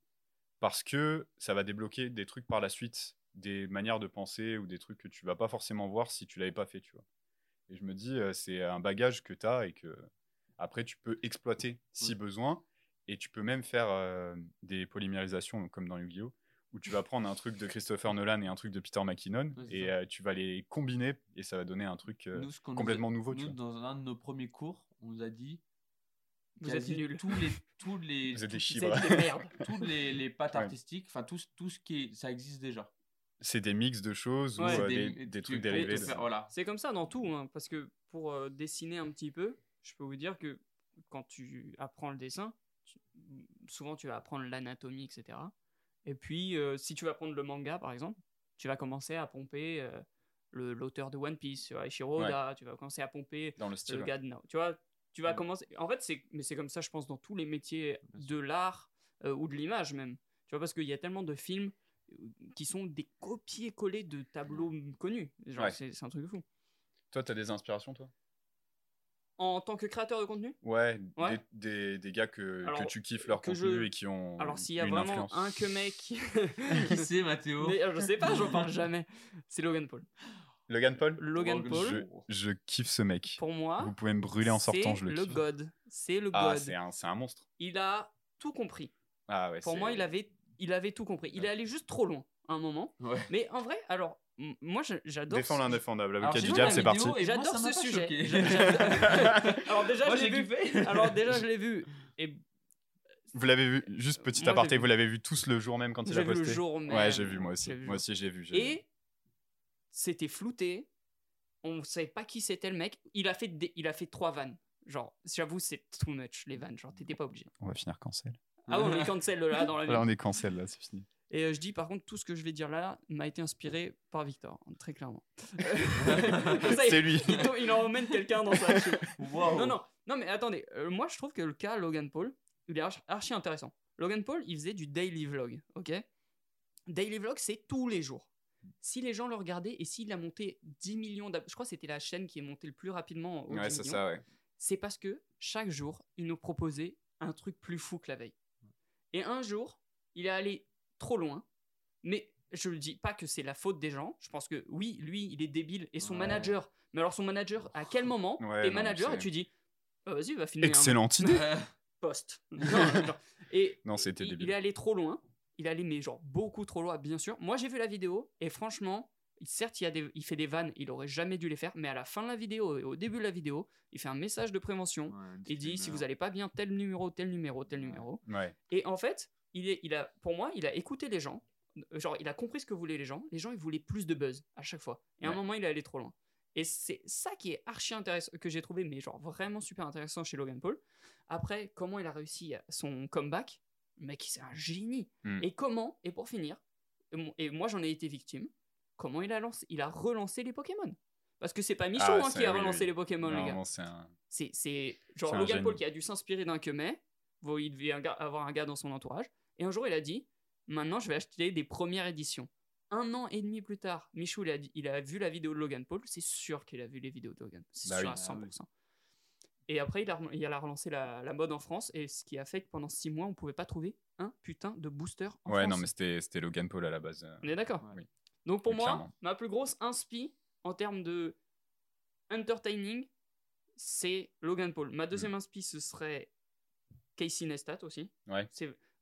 parce que ça va débloquer des trucs par la suite des manières de penser ou des trucs que tu vas pas forcément voir si tu l'avais pas fait, tu vois. Et je me dis, euh, c'est un bagage que tu as et que après tu peux exploiter si Ouais. besoin. Et tu peux même faire euh, des polymérisations comme dans Yu-Gi-Oh! Où tu vas prendre un truc de Christopher Nolan et un truc de Peter McKinnon Ouais, et euh, tu vas les combiner et ça va donner un truc euh, Nous, a- complètement nouveau. tu Nous, vois. dans un de nos premiers cours, on nous a dit. Vous êtes nuls. Tous les, tous les, Vous êtes des tous- chibres. Toutes les, les pattes Ouais. artistiques, enfin tout, tout ce qui est, ça existe déjà. C'est des mix de choses Ouais, ou euh, des- des, des tu trucs dérivés. de- voilà. C'est comme ça dans tout, hein, parce que pour euh, dessiner un petit peu, je peux vous dire que quand tu apprends le dessin, tu- souvent tu vas apprendre l'anatomie, etc. Et puis, euh, si tu vas apprendre le manga, par exemple, tu vas commencer à pomper euh, le- l'auteur de One Piece, tu vois, Oda, tu vas commencer à pomper Dans le style. le ouais. gars de Now. Tu vois, tu vas Ouais. commencer. En fait, c'est mais c'est comme ça, je pense, dans tous les métiers de l'art euh, ou de l'image même. Tu vois, parce qu'il y a tellement de films euh, qui sont des copier-coller de tableaux connus. Genre, c'est c'est un truc de fou. Toi, t'as des inspirations, toi? En tant que créateur de contenu? Ouais, Ouais. Des, des, des gars que, Alors, que tu kiffes leur que contenu je- et qui ont Alors, s'il y a une vraiment influence. un que mec. Qui c'est, Mathéo? Mais, euh, je sais pas, j'en parle jamais. C'est Logan Paul. Logan Paul? Logan Paul, je, je kiffe ce mec. pour moi, Vous pouvez me brûler en sortant, je le le kiffe. God. C'est le Ah, God. c'est un, c'est un monstre. Il a tout compris. Ah ouais, Pour moi, il avait, il avait tout compris. Il est allé juste trop loin à un moment. Ouais. Mais en vrai, alors, moi, je- j'adore. Défends ce- l'indéfendable. Alors, Avocat j'ai du diable, c'est parti. J'adore ce sujet. Alors déjà, Moi, je l'ai j'ai vu. Alors déjà, je l'ai vu. Et Vous l'avez vu, juste petit Moi, aparté, vous l'avez vu tous le jour même quand il a vu le posté jour même. Ouais, j'ai vu moi aussi. Vu Moi aussi, j'ai vu. j'ai vu. Et c'était flouté. On savait pas qui c'était le mec. Il a fait, des- il a fait trois vannes. Genre, j'avoue, c'est too much les vannes. Genre, t'étais pas obligé. On va finir cancel. Ah ouais, on est cancel là dans la vie. Là, on est cancel, là, c'est fini. Et euh, je dis par contre, tout ce que je vais dire là m'a été inspiré par Victor, très clairement. C'est lui. il, il emmène quelqu'un dans sa. Waouh. Non, non, non, mais attendez, euh, moi je trouve que le cas Logan Paul, il est archi, intéressant. Logan Paul, il faisait du daily vlog, ok? Daily vlog, c'est tous les jours. Si les gens le regardaient et s'il a monté 10 millions d'abonnés, je crois que c'était la chaîne qui est montée le plus rapidement au Ouais, 10 c'est ça, ouais. c'est parce que chaque jour, il nous proposait un truc plus fou que la veille. Et un jour, il est allé trop loin, mais je ne dis pas que c'est la faute des gens. Je pense que oui, lui, il est débile et son Ouais. manager. Mais alors son manager, à quel moment Ouais, t'es manager et tu dis, Ah, vas-y, va un Excellente idée. post. Non, non. Et Non, c'était il, débile. il est allé trop loin. Il est allé, mais genre beaucoup trop loin, bien sûr. Moi, j'ai vu la vidéo et franchement, certes, il, y a des, il fait des vannes, il aurait jamais dû les faire, mais à la fin de la vidéo et au début de la vidéo, il fait un message de prévention. Il dit si vous allez pas bien, tel numéro, tel numéro, tel Ouais. numéro. Ouais. Et en fait, il, est, il a, pour moi, il a écouté les gens. Genre, il a compris ce que voulaient les gens. Les gens, ils voulaient plus de buzz à chaque fois. Et à un moment, il est allé trop loin. Et c'est ça qui est archi intéressant, que j'ai trouvé, mais genre vraiment super intéressant chez Logan Paul. Après, comment il a réussi son comeback? Le mec, c'est un génie. Mm. Et comment, et pour finir, et moi j'en ai été victime, comment il a, lancé, il a relancé les Pokémon? Parce que c'est pas Michou Ah, hein, qui a relancé oui. les Pokémon, les gars. C'est un. Genre Logan. Paul qui a dû s'inspirer d'un Kemet. Il devait avoir un gars dans son entourage. Et un jour, il a dit Maintenant, je vais acheter des premières éditions. Un an et demi plus tard, Michou, il a, dit- il a vu la vidéo de Logan Paul. C'est sûr qu'il a vu les vidéos de Logan. C'est Bah sûr oui. à 100%. Et après, il a, il a relancé la, la mode en France. Et ce qui a fait que pendant 6 mois, on pouvait pas trouver un putain de booster en Ouais, France. non, mais c'était Logan Paul à la base. euh. On est d'accord. Oui. Donc pour moi, clairement. ma plus grosse inspi en termes de entertaining, c'est Logan Paul. Ma deuxième inspi, ce serait Casey Neistat aussi. Mm. Ouais.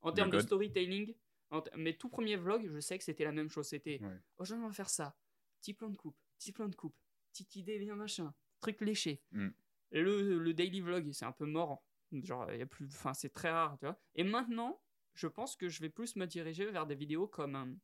En termes de storytelling. en mes tout premiers vlogs, je sais que c'était la même chose. C'était Ouais. oh j'aimerais faire ça, petit plan de coupe, petit plan de coupe, petite idée bien machin, truc léché. Mm. Le, le daily vlog, c'est un peu mort. Genre, il y a plus, enfin, c'est très rare, tu vois. Et maintenant, je pense que je vais plus me diriger vers des vidéos comme un, il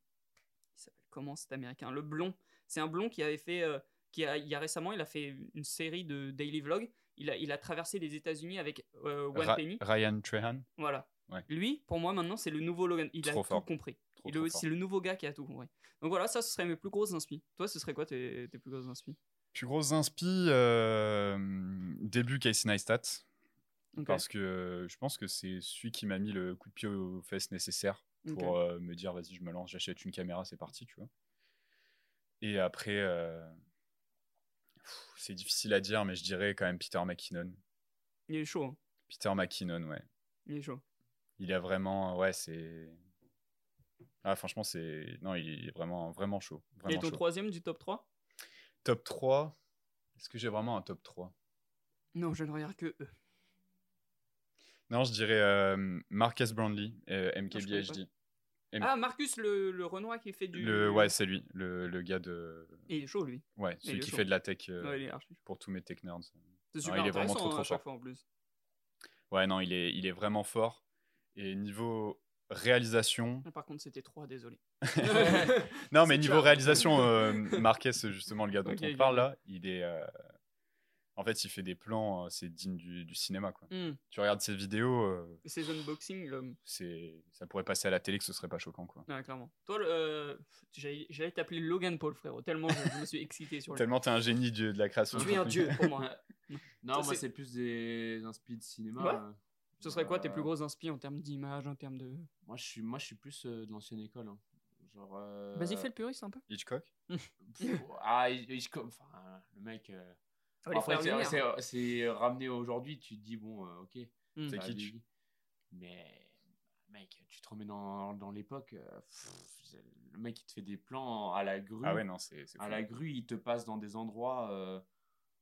s'appelle comment cet américain? Le blond. C'est un blond qui avait fait, euh, qui a, il y a récemment, il a fait une série de daily vlog. Il a, il a traversé les États-Unis avec euh, One Ra- Penny. Ryan Trehan. Voilà. Ouais. Lui, pour moi, maintenant, c'est le nouveau Logan. Il Trop a fort. tout compris. Trop, Il c'est le nouveau gars qui a tout compris. Donc voilà, ça, ce serait mes plus grosses inspi. Toi, ce serait quoi tes, tes plus grosses inspi? Plus grosse inspi, euh, début Casey Neistat. Parce que euh, je pense que c'est celui qui m'a mis le coup de pied aux fesses nécessaire pour euh, me dire vas-y, je me lance, j'achète une caméra, c'est parti, tu vois. Et après, c'est difficile à dire, mais je dirais quand même Peter McKinnon. Il est chaud. hein. Peter McKinnon, ouais. Il est chaud. Il a vraiment, ouais, c'est. Ah, franchement, c'est. Non, il est vraiment, vraiment chaud. Et Vraiment ton chaud. troisième du top 3 Top 3. Est-ce que j'ai vraiment un top 3 Non, je ne regarde que eux. Non, je dirais euh, Marcus Brownlee, euh, MKBHD. M- Ah, Marcus, le, le Renoir qui fait du. Le, ouais, c'est lui, le, le gars de. Et il est chaud, lui. Ouais, celui qui chaud. fait de la tech euh, Ouais, pour tous mes tech nerds. C'est Non, super il est vraiment trop, hein, trop à chaque fort. fois en plus. Ouais, non, il est, il est vraiment fort. Et niveau réalisation. Ah, Par contre, c'était 3, désolé. Non, mais niveau clair. réalisation, euh, Marquez, justement, le gars dont on parle là, il est. euh, En fait, il fait des plans, euh, c'est digne du, du cinéma. Quoi. Hmm. Tu regardes ses vidéos, euh, Ces unboxings, l'homme. c'est... ça pourrait passer à la télé que ce serait pas choquant. Quoi. Ouais, clairement. Toi, le, euh, j'allais t'appeler Logan Paul, frérot, tellement je, je me suis excité sur le. Tellement t'es un génie du- de la création. Tu de es un dieu pour moi. Non, Ça, moi, c'est- plus des inspi de cinéma. Ouais. Ce serait quoi tes Euh, plus grosses inspi en termes d'image, en termes de. Moi, je suis, moi, je suis plus euh, de l'ancienne école. hein. Genre. euh, Vas-y, fais le puriste un peu. Hitchcock ah, je- enfin, le mec. euh, Oh, Après, c'est- c'est c'est ramené aujourd'hui, tu te dis, bon, euh, ok. Hmm. C'est a qui, tu- vieilli. Mais, mec, tu te remets dans, dans l'époque, euh, pff, c'est- le mec, il te fait des plans à la grue. Ah ouais, non, c'est. c'est à fou. la grue, il te passe dans des endroits. euh,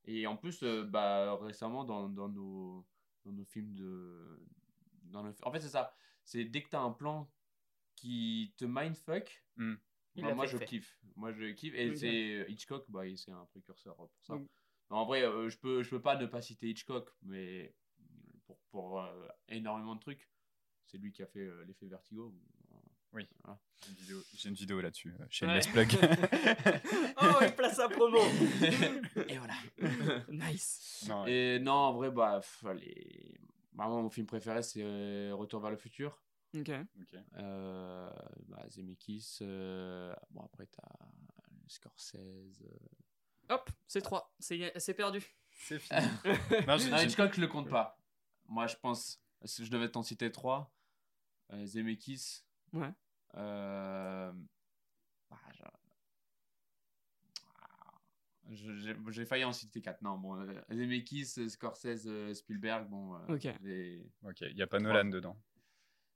et en plus, euh, bah, récemment, dans, dans, nos, dans nos films de. Dans nos- en fait, c'est ça. C'est dès que tu as un plan qui te mindfuck, Hmm. Bah, moi fait je le fait. kiffe. Moi je kiffe. Et c'est Hitchcock, bah, il- c'est un précurseur pour ça. Non, en vrai, euh, je peux, je peux pas ne pas citer Hitchcock, mais pour, pour euh, énormément de trucs, c'est lui qui a fait euh, l'effet Vertigo. Oui. Voilà. J'ai une vidéo, j'ai une vidéo là-dessus. euh, Chez Ouais. Let's Plug. Oh, il place sa promo Et voilà. Nice non, ouais. Et non, en vrai, bah, pff, les... Vraiment, mon film préféré, c'est euh, Retour vers le futur. Ok. ok. Euh, bah, Zemeckis. euh, Bon, après, t'as Scorsese. euh. Hop, c'est 3. C'est c'est perdu. C'est fini. non, Non, Hitchcock, je le compte pas. Moi, je pense, si je devais t'en citer trois, euh, Zemeckis. Ouais. Euh, bah, je- J'ai j'ai failli en citer quatre. Non, bon, euh, Zemeckis, Scorsese, euh, Spielberg, bon. euh, Ok. les- Ok, il n'y a pas Nolan dedans.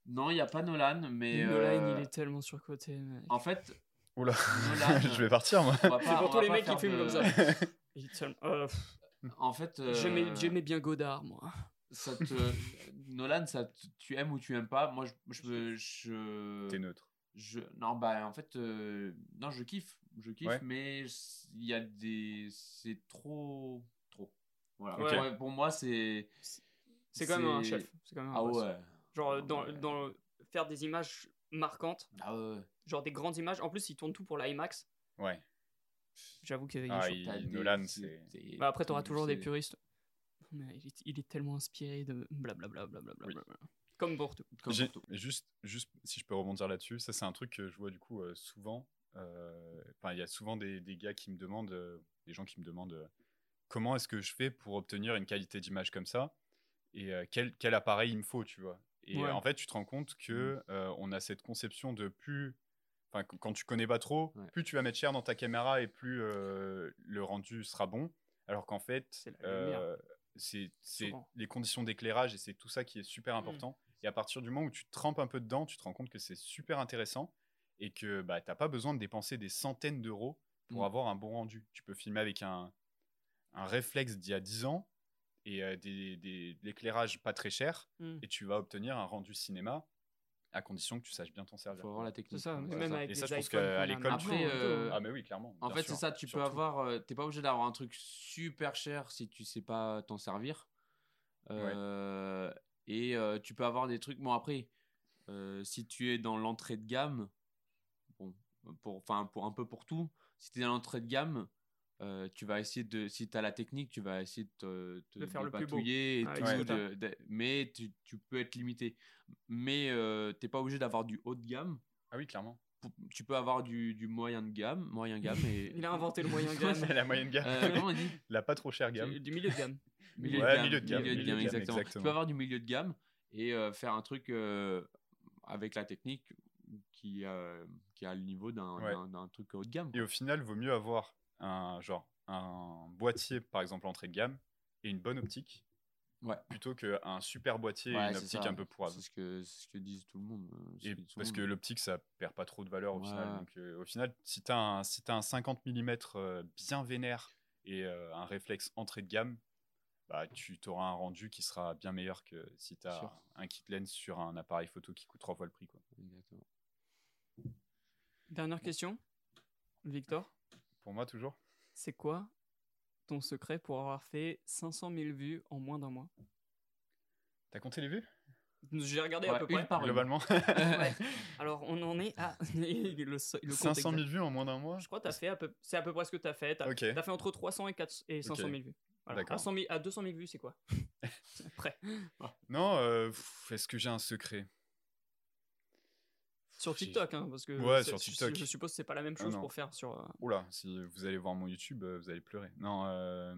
Non, il n'y a pas Nolan, mais. Nolan, euh, il est tellement surcoté. mec. En fait, Oula, Nolan, je vais partir moi. C'est pour tous les mecs qui filment de- comme ça. Euh, pff, En fait, euh, J'aimais j'aimais bien Godard, moi. ça te... Nolan, ça te- tu aimes ou tu aimes pas. Moi, je, je, je, T'es neutre. Je- non, bah, en fait, euh, non, je kiffe, je kiffe, Ouais. mais il y a des, c'est trop, trop. Voilà. Pour, pour moi, c'est. C'est quand même un chef. C'est quand même un Ah boss. ouais. Genre, dans, Ouais. dans faire des images marquantes, Ah ouais. genre des grandes images. En plus, il tourne tout pour l'IMAX. Ouais. J'avoue qu'il est Ah, chaud. il- Nolan, c'est- Bah, après, t'auras toujours des puristes. Mais il est, il est tellement inspiré de blablabla. Oui. Comme pour tout. comme J'ai- pour tout. juste, juste si je peux rebondir là-dessus, ça c'est un truc que je vois du coup euh, souvent. euh, Enfin, il y a souvent des, des gars qui me demandent, euh, des gens qui me demandent euh, comment est-ce que je fais pour obtenir une qualité d'image comme ça et euh, quel, quel appareil il me faut, tu vois. Et Ouais. euh, en fait, tu te rends compte que euh, on a cette conception de plus. Enfin, qu- quand tu connais pas trop, Ouais. plus tu vas mettre cher dans ta caméra et plus euh, le rendu sera bon. Alors qu'en fait, C'est euh, les conditions d'éclairage et c'est tout ça qui est super important. Et à partir du moment où tu te trempes un peu dedans, tu te rends compte que c'est super intéressant et que bah, tu n'as pas besoin de dépenser des centaines d'euros pour Mm. avoir un bon rendu. Tu peux filmer avec un, un réflexe d'il y a 10 ans et euh, des, des- de l'éclairage pas très cher Mm. et tu vas obtenir un rendu cinéma à condition que tu saches bien t'en Il servir. faut avoir la technique. C'est ça, mais c'est même ça. avec Et ça, je pense qu'à l'école, tout, euh, Ah mais oui, clairement. En fait, c'est ça, tu peux surtout. avoir. euh, T'es pas obligé d'avoir un truc super cher si tu sais pas t'en servir. Euh, Et euh, tu peux avoir des trucs. Bon, après, euh, si tu es dans l'entrée de gamme, bon, pour, enfin, pour un peu pour tout, si tu es dans l'entrée de gamme, euh, tu vas essayer de. Si tu as la technique, tu vas essayer de te, De faire le plus beau. dépatouiller et Ah, tout, ouais. de- de- mais tu, tu peux être limité. Mais euh, t'es pas obligé d'avoir du haut de gamme. Ah oui, clairement. Tu peux avoir du, du moyen de gamme, moyen gamme et Il a inventé le moyen gamme. la moyenne gamme. Euh, comment on dit? La pas trop chère gamme. Du du milieu de gamme. Milieu, Ouais, de milieu de gamme, milieu de gamme, exactement. exactement. Tu peux avoir du milieu de gamme et euh, faire un truc euh, avec la technique qui, euh, qui a le niveau d'un Ouais. truc haut de gamme. Et au final, vaut mieux avoir un genre un boîtier par exemple entrée de gamme et une bonne optique Ouais. plutôt qu'un super boîtier et une optique ça. un peu pourrave. C'est ce que, ce que disent tout le monde. Et tout parce que l'optique, ça perd pas trop de valeur au final. Donc, au final, si tu as, un, si t'as un 50 mm bien vénère et un réflexe entrée de gamme, bah, tu auras un rendu qui sera bien meilleur que si tu as un kit lens sur un appareil photo qui coûte trois fois le prix. Quoi. Exactement. Dernière question. Victor, Pour moi, toujours c'est quoi ton secret pour avoir fait 500 000 vues en moins d'un mois? T'as compté les vues? J'ai regardé à Ouais, peu une près. par une. Globalement Ouais. Alors, on en est à. le, le compte 500 000 exact. vues en moins d'un mois? Je crois que t'as fait à peu... c'est à peu près ce que t'as fait. T'as Ok. t'as fait entre 300 et, 400 et 500 000 vues. Voilà. D'accord. À, 100 000 à 200 000 vues, c'est quoi Après. Non, euh, est-ce que j'ai un secret? Sur TikTok, hein, parce que Ouais, sur je- TikTok. Je, suppose que c'est pas la même Ah chose non. pour faire sur. euh, Oula, si vous allez voir mon YouTube, euh, vous allez pleurer. Non, euh,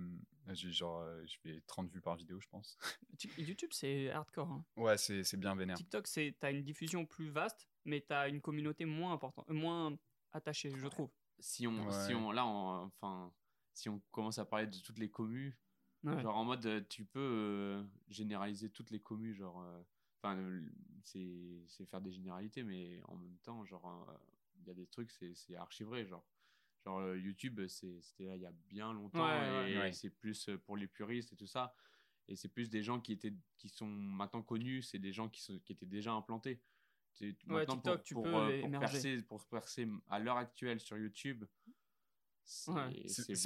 j'ai genre, je fais 30 vues par vidéo, je pense. YouTube, c'est hardcore. hein. Ouais, c'est c'est bien vénère. TikTok, c'est t'as une diffusion plus vaste, mais t'as une communauté moins importante, euh, moins attachée, je trouve. Si on, si on, là, on- enfin, si on commence à parler de toutes les communes, Ouais. genre en mode, euh, tu peux euh, généraliser toutes les communes, genre, euh, enfin, euh, c'est c'est faire des généralités, mais en même temps, genre, euh, il y a des trucs, c'est c'est archi vrai, genre. Genre YouTube, c'était là il y a bien longtemps Ouais, ouais, et ouais. c'est plus pour les puristes et tout ça. Et c'est plus des gens qui étaient, qui sont maintenant connus, c'est des gens qui, sont, qui étaient déjà implantés. Ouais, maintenant, TikTok, pour, tu pour, peux pour percer, pour percer à l'heure actuelle sur YouTube, c'est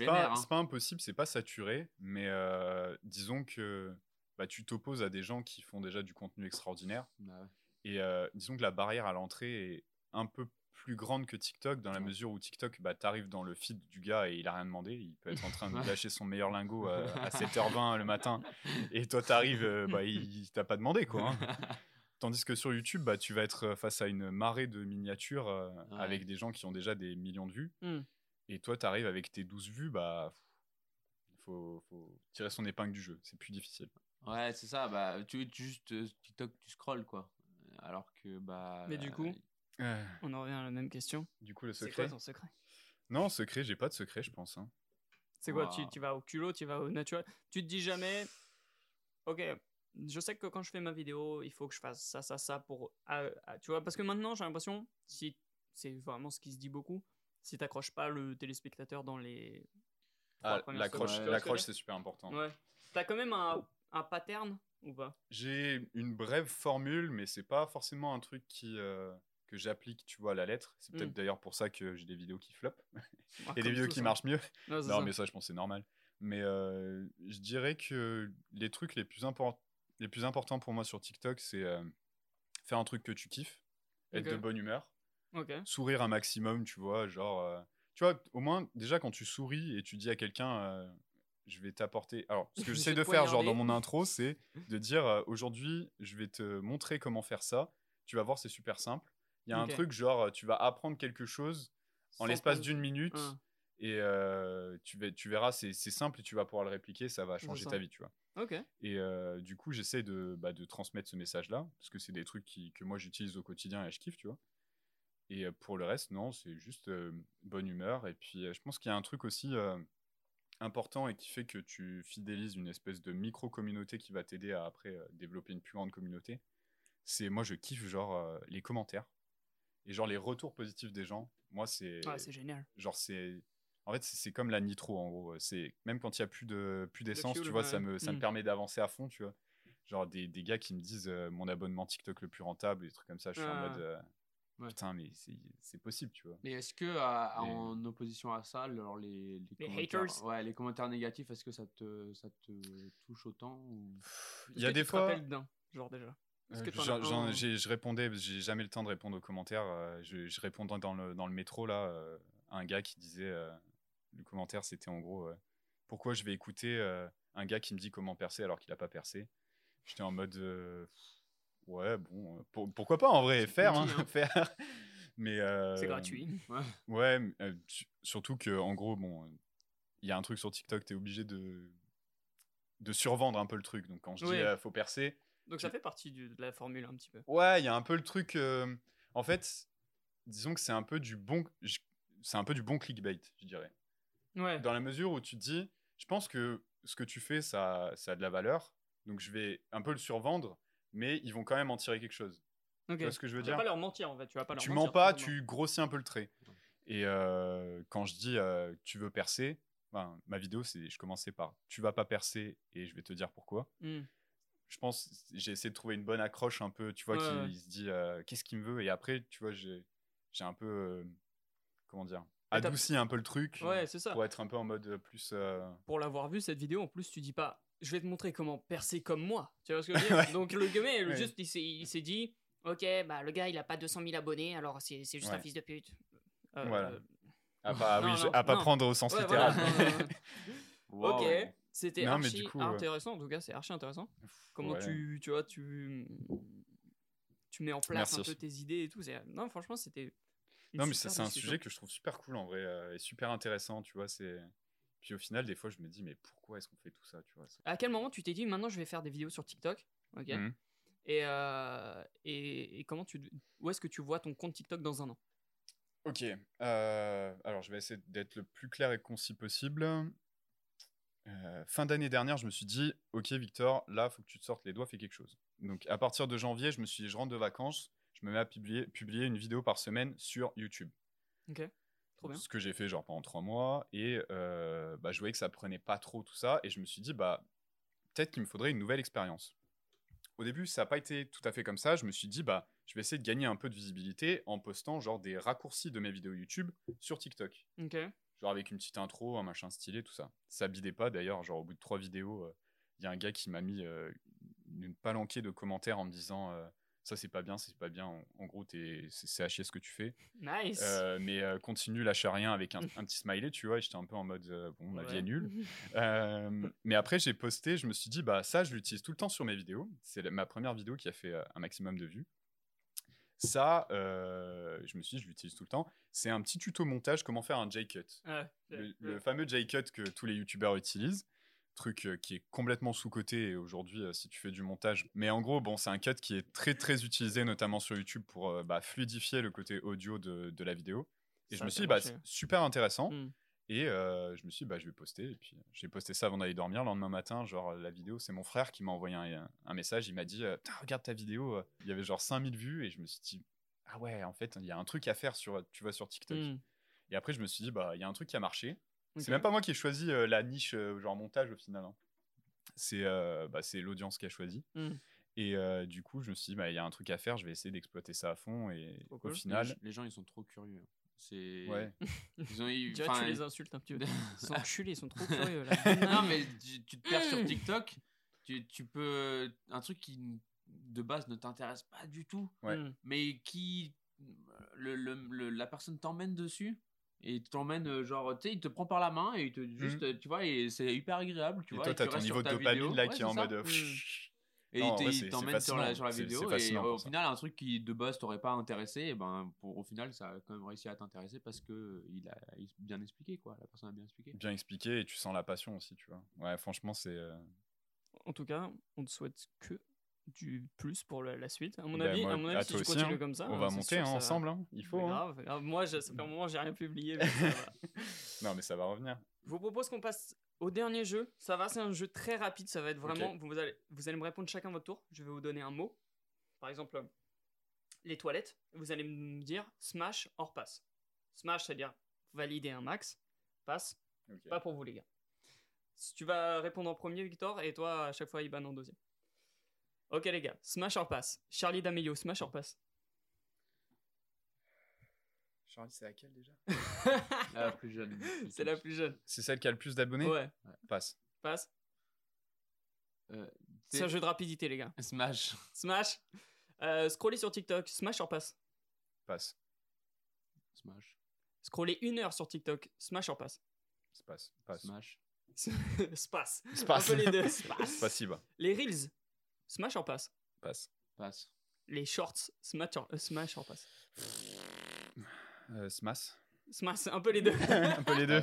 Ouais. pas, hein. pas impossible, c'est pas saturé, mais euh, disons que bah, tu t'opposes à des gens qui font déjà du contenu extraordinaire. Bah ouais. Et euh, disons que la barrière à l'entrée est un peu plus grande que TikTok, dans la Ouais. mesure où TikTok, bah, t'arrives dans le feed du gars et il a rien demandé. Il peut être en train de lâcher son meilleur lingot euh, à 7h20 le matin. Et toi, t'arrives, euh, bah, il, il t'a pas demandé, quoi. hein. Tandis que sur YouTube, bah, tu vas être face à une marée de miniatures euh, Ouais. avec des gens qui ont déjà des millions de vues. Hmm. Et toi, tu arrives avec tes 12 vues, bah, il faut, faut tirer son épingle du jeu. C'est plus difficile. Ouais, c'est ça. Bah, tu, tu juste euh, TikTok, tu scrolls quoi. Alors que bah. Mais du coup, On en revient à la même question. du coup, le C'est secret. quoi ton secret? Non, secret, j'ai pas de secret, je pense. hein. C'est quoi tu, tu vas au culot, tu vas au naturel? Tu te dis jamais, ok, je sais que quand je fais ma vidéo, il faut que je fasse ça, ça, ça pour. ah, ah, tu vois, parce que maintenant, j'ai l'impression, si c'est vraiment ce qui se dit beaucoup, si t'accroches pas le téléspectateur dans les. Ah, l'accroche, c'est super important. Ouais. T'as quand même un, un pattern ou pas? J'ai une brève formule, mais c'est pas forcément un truc qui, euh, que j'applique, tu vois, à la lettre. C'est peut-être Mm. d'ailleurs pour ça que j'ai des vidéos qui flopent Ah, et comme des vidéos qui ça. marchent mieux. Non, ça. mais ça, je pense que c'est normal. Mais euh, je dirais que les trucs les plus, import- les plus importants pour moi sur TikTok, c'est euh, faire un truc que tu kiffes, être de bonne humeur, Ok. sourire un maximum, tu vois, genre... euh, tu vois, au moins, déjà, quand tu souris et tu dis à quelqu'un... euh, je vais t'apporter. Alors, ce que Je j'essaie de faire, genre dans mon intro, c'est de dire euh, aujourd'hui, je vais te montrer comment faire ça. Tu vas voir, c'est super simple. Il y a un truc genre, tu vas apprendre quelque chose en l'espace d'une minute Ah, et tu, tu verras, c'est simple et tu vas pouvoir le répliquer, ça va changer ta vie, tu vois. Ok. Et euh, du coup, j'essaie de, bah, de transmettre ce message-là, parce que c'est des trucs qui, que moi j'utilise au quotidien et je kiffe, tu vois. Et pour le reste, non, c'est juste euh, bonne humeur. Et puis, je pense qu'il y a un truc aussi euh, important et qui fait que tu fidélises une espèce de micro-communauté qui va t'aider à après développer une plus grande communauté. C'est moi, je kiffe genre euh, les commentaires et genre les retours positifs des gens. Moi, c'est Ouais, c'est génial. genre c'est en fait c'est comme la nitro en gros c'est même quand il y a plus de plus d'essence tu vois ouais. ça me ça me Mm. permet d'avancer à fond tu vois genre des, des gars qui me disent euh, mon abonnement TikTok le plus rentable des trucs comme ça je suis en Ah. mode euh, Ouais. putain mais c'est possible tu vois Mais est-ce que à- Et- en opposition à ça, alors les, les, Les commentaires, haters. ouais, les commentaires négatifs, est-ce que ça te, ça te touche autant ou... il y a des tu te fois rappelles d'un, genre déjà? Est-ce Euh, que un- je répondais, parce que j'ai jamais le temps de répondre aux commentaires. euh, je, je répondais dans le, dans le métro là, euh, à un gars qui disait, euh, le commentaire c'était en gros, euh, pourquoi je vais écouter euh, un gars qui me dit comment percer alors qu'il a pas percé? J'étais en mode, euh, ouais bon, euh, pour- pourquoi pas en vrai faire, hein, hein. faire. Mais euh, C'est gratuit. Ouais, mais, euh, su- surtout que en gros bon, il y a un truc sur TikTok, t'es obligé de de survendre un peu le truc. Donc quand je Oui. dis euh, faut percer, Donc ça fait partie du- de la formule un petit peu. Ouais, il y a un peu le truc. En fait, disons que c'est un peu du bon. C'est un peu du bon clickbait, je dirais. Ouais. Dans la mesure où tu te dis, je pense que ce que tu fais, ça, ça a de la valeur, Donc je vais un peu le survendre, mais ils vont quand même en tirer quelque chose. Ok. Tu vois ce que je veux Tu vas pas leur mentir en fait. Tu vas pas leur Tu mentir, mens pas, tu grossis un peu le trait. Et euh, quand je dis euh, tu veux percer, enfin, ma vidéo, c'est je commençais par tu vas pas percer et je vais te dire pourquoi. Hmm. Je pense j'ai essayé de trouver une bonne accroche un peu, tu vois, Ouais, qui se dit euh, qu'est-ce qu'il me veut? Et après, tu vois, j'ai un peu comment dire, adouci un peu le truc Ouais, c'est ça. pour être un peu en mode plus Pour l'avoir vu cette vidéo, en plus, tu dis pas. Je vais te montrer comment percer comme moi. Tu vois ce que je veux dire? Ouais. Donc le gamin, Ouais. juste, il s'est- dit, ok, bah le gars, il a pas 200 000 abonnés, alors c'est juste un fils de pute. Euh, Voilà. euh, à pas, Non, oui, non, à pas non. prendre au sens littéral. voilà. Wow. Ok, c'était archi coup, ouais. intéressant. En tout cas, c'est archi intéressant. Comment tu, tu vois, tu, tu mets en place un peu tes idées et tout. c'est- Non, franchement, c'était. Non, mais c'est un sujet que je trouve super cool en vrai euh, et super intéressant, tu vois. C'est puis au final, des fois, je me dis mais pourquoi est-ce qu'on fait tout ça, tu vois À quel moment tu t'es dit maintenant je vais faire des vidéos sur TikTok? Ok. Et, euh, et, et comment tu. Où est-ce que tu vois ton compte TikTok dans un an? Ok. euh, alors, je vais essayer d'être le plus clair et concis possible. Euh, fin d'année dernière, je me suis dit, ok Victor, là, faut que tu te sortes les doigts, fais quelque chose. Donc, à partir de janvier, je me suis dit, je rentre de vacances, je me mets à publier, publier une vidéo par semaine sur YouTube. Ok. Trop bien. Ce que j'ai fait genre pendant trois mois et euh, bah, je voyais que ça prenait pas trop tout ça et je me suis dit bah peut-être qu'il me faudrait une nouvelle expérience. Au début, ça n'a pas été tout à fait comme ça. Je me suis dit bah je vais essayer de gagner un peu de visibilité en postant genre des raccourcis de mes vidéos YouTube sur TikTok. Ok. Genre avec une petite intro, un machin stylé, tout ça. Ça bidait pas d'ailleurs. Genre au bout de trois vidéos, il y a un gars qui m'a mis euh, une palanquée de commentaires en me disant euh, ça c'est pas bien, c'est pas bien. En, en gros, t'es- c'est à chier ce que tu fais. Nice. Euh, mais euh, continue, lâche rien avec un, un petit smiley, tu vois. Et j'étais un peu en mode, euh, bon, ma vie est nulle. Mais après, j'ai posté, je me suis dit, bah ça, je l'utilise tout le temps sur mes vidéos. C'est ma première vidéo qui a fait un maximum de vues. Ça, je me suis dit, je l'utilise tout le temps. C'est un petit tuto montage, comment faire un J-cut. Le, le fameux J-cut que tous les youtubeurs utilisent. Truc euh, qui est complètement sous-coté aujourd'hui, euh, si tu fais du montage. Mais en gros, bon, c'est un cut qui est très très utilisé, notamment sur YouTube, pour euh, bah, fluidifier le côté audio de, de la vidéo. Et Ça je me suis dit, bah, super intéressant. Mm. Et euh, je me suis dit, bah, je vais poster. Et puis, j'ai posté ça avant d'aller dormir. Le lendemain matin, genre, la vidéo, c'est mon frère qui m'a envoyé un, un message. Il m'a dit, regarde ta vidéo. Il y avait genre 5000 vues. Et je me suis dit, ah ouais, en fait, il y a un truc à faire sur, tu vois, sur TikTok. Mm. Et après, je me suis dit, bah, il y a un truc qui a marché. C'est même pas moi qui ai choisi euh, la niche, euh, genre montage au final. hein. C'est euh, bah, c'est l'audience qui a choisi. Mm. Et euh, du coup, je me suis dit, bah, il y a un truc à faire, je vais essayer d'exploiter ça à fond. Et au. Les, final, gens- les gens, ils sont trop curieux. C'est. ouais. Ils ont eu. Tu vois, enfin, tu les insultes un petit peu. Ils sont enculés, ils sont trop curieux là. non, mais tu, tu te perds sur TikTok. Tu, tu peux. Un truc qui, de base, ne t'intéresse pas du tout, Ouais. Mm. mais qui. Le, le- le- la personne t'emmène dessus. Et t'emmène, euh, genre, tu sais, il te prend par la main et il te juste, euh, tu vois, et c'est hyper agréable, tu et vois. toi, t'as ton niveau de ta dopamine vidéo. là Ouais, qui est en mode. euh, Mm. Et Non, il il t'emmène sur la, sur vidéo et euh, au final un truc qui de base t'aurait pas intéressé et ben pour, au final ça a quand même réussi à t'intéresser parce que il a bien expliqué quoi la personne a bien expliqué Bien expliqué et tu sens la passion aussi, tu vois. Ouais, franchement, c'est. euh, En tout cas, on te souhaite que du plus pour la, la suite. À mon bah, avis, moi, à mon avis si tu continues hein. comme ça, On hein, va c'est monter sûr, hein, ça va- ensemble, hein. il faut. hein. Grave, grave. Moi, ça fait un moment j'ai rien publié. mais ça va. Non, mais ça va revenir. Je vous propose qu'on passe au dernier jeu. Ça va, c'est un jeu très rapide. Ça va être vraiment. Vous, allez, vous allez me répondre chacun votre tour. Je vais vous donner un mot. Par exemple, les toilettes. Vous allez me dire smash hors passe. Smash, c'est-à-dire valider un max. Passe, pas pour vous, les gars. Tu vas répondre en premier, Victor, et toi, à chaque fois, Iban en deuxième. Ok, les gars. Smash hors passe. Charlie D'Amelio, smash hors passe. Charlie, c'est laquelle déjà? La plus jeune c'est la plus jeune. C'est celle qui a le plus d'abonnés? Ouais, Passe. passe. Euh, C'est un jeu de rapidité, les gars. Smash Smash. Euh, scroller sur TikTok, smash hors passe. Passe. Smash Scroller une heure sur TikTok, smash hors passe. Passe. Passe. Smash Space. Space. Un peu les deux. Space. Les Reels, smash hors passe. Passe. passe Les Shorts, smash hors, euh, smash hors passe. Euh, Smash. Smash, un peu les deux. un peu les deux.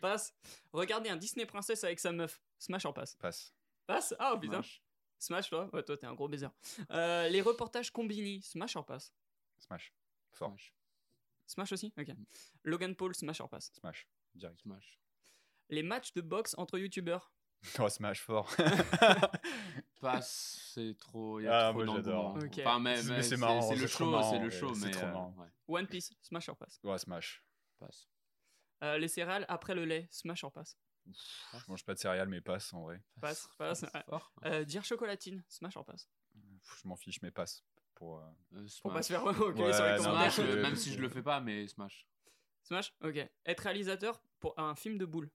passe. Regardez un Disney Princesse avec sa meuf, smash hors passe. Passe. Passe Ah, oh, putain. Smash Smash, toi Ouais, toi, t'es un gros baiser. Euh, les reportages Combini, smash hors passe. Smash. Fort. Smash Smash aussi? Ok. Logan Paul, smash hors passe. Smash. Direct. Smash Les matchs de boxe entre youtubeurs, Oh, Smash fort. Passe, c'est trop. Il y a Ah, trop moi, j'adore. Enfin, mais, Mais mais c'est marrant, c'est le show, c'est le show, mais. trop euh, marrant. ouais, One Piece, smash or pass. ouais, Smash. passe. Euh, les céréales après le lait, smash or pass? Je mange pas de céréales, mais passe en vrai. Passe, passe. ouais. Fort. Euh, dire chocolatine, smash or pass? Je m'en fiche, mais passe. Pour, euh, Euh, Pour pas Smash. se faire enculer Ouais, sur les non, commentaires. Smash, je- même si je le fais pas, mais Smash. Smash? Ok. Être réalisateur pour un film de boules.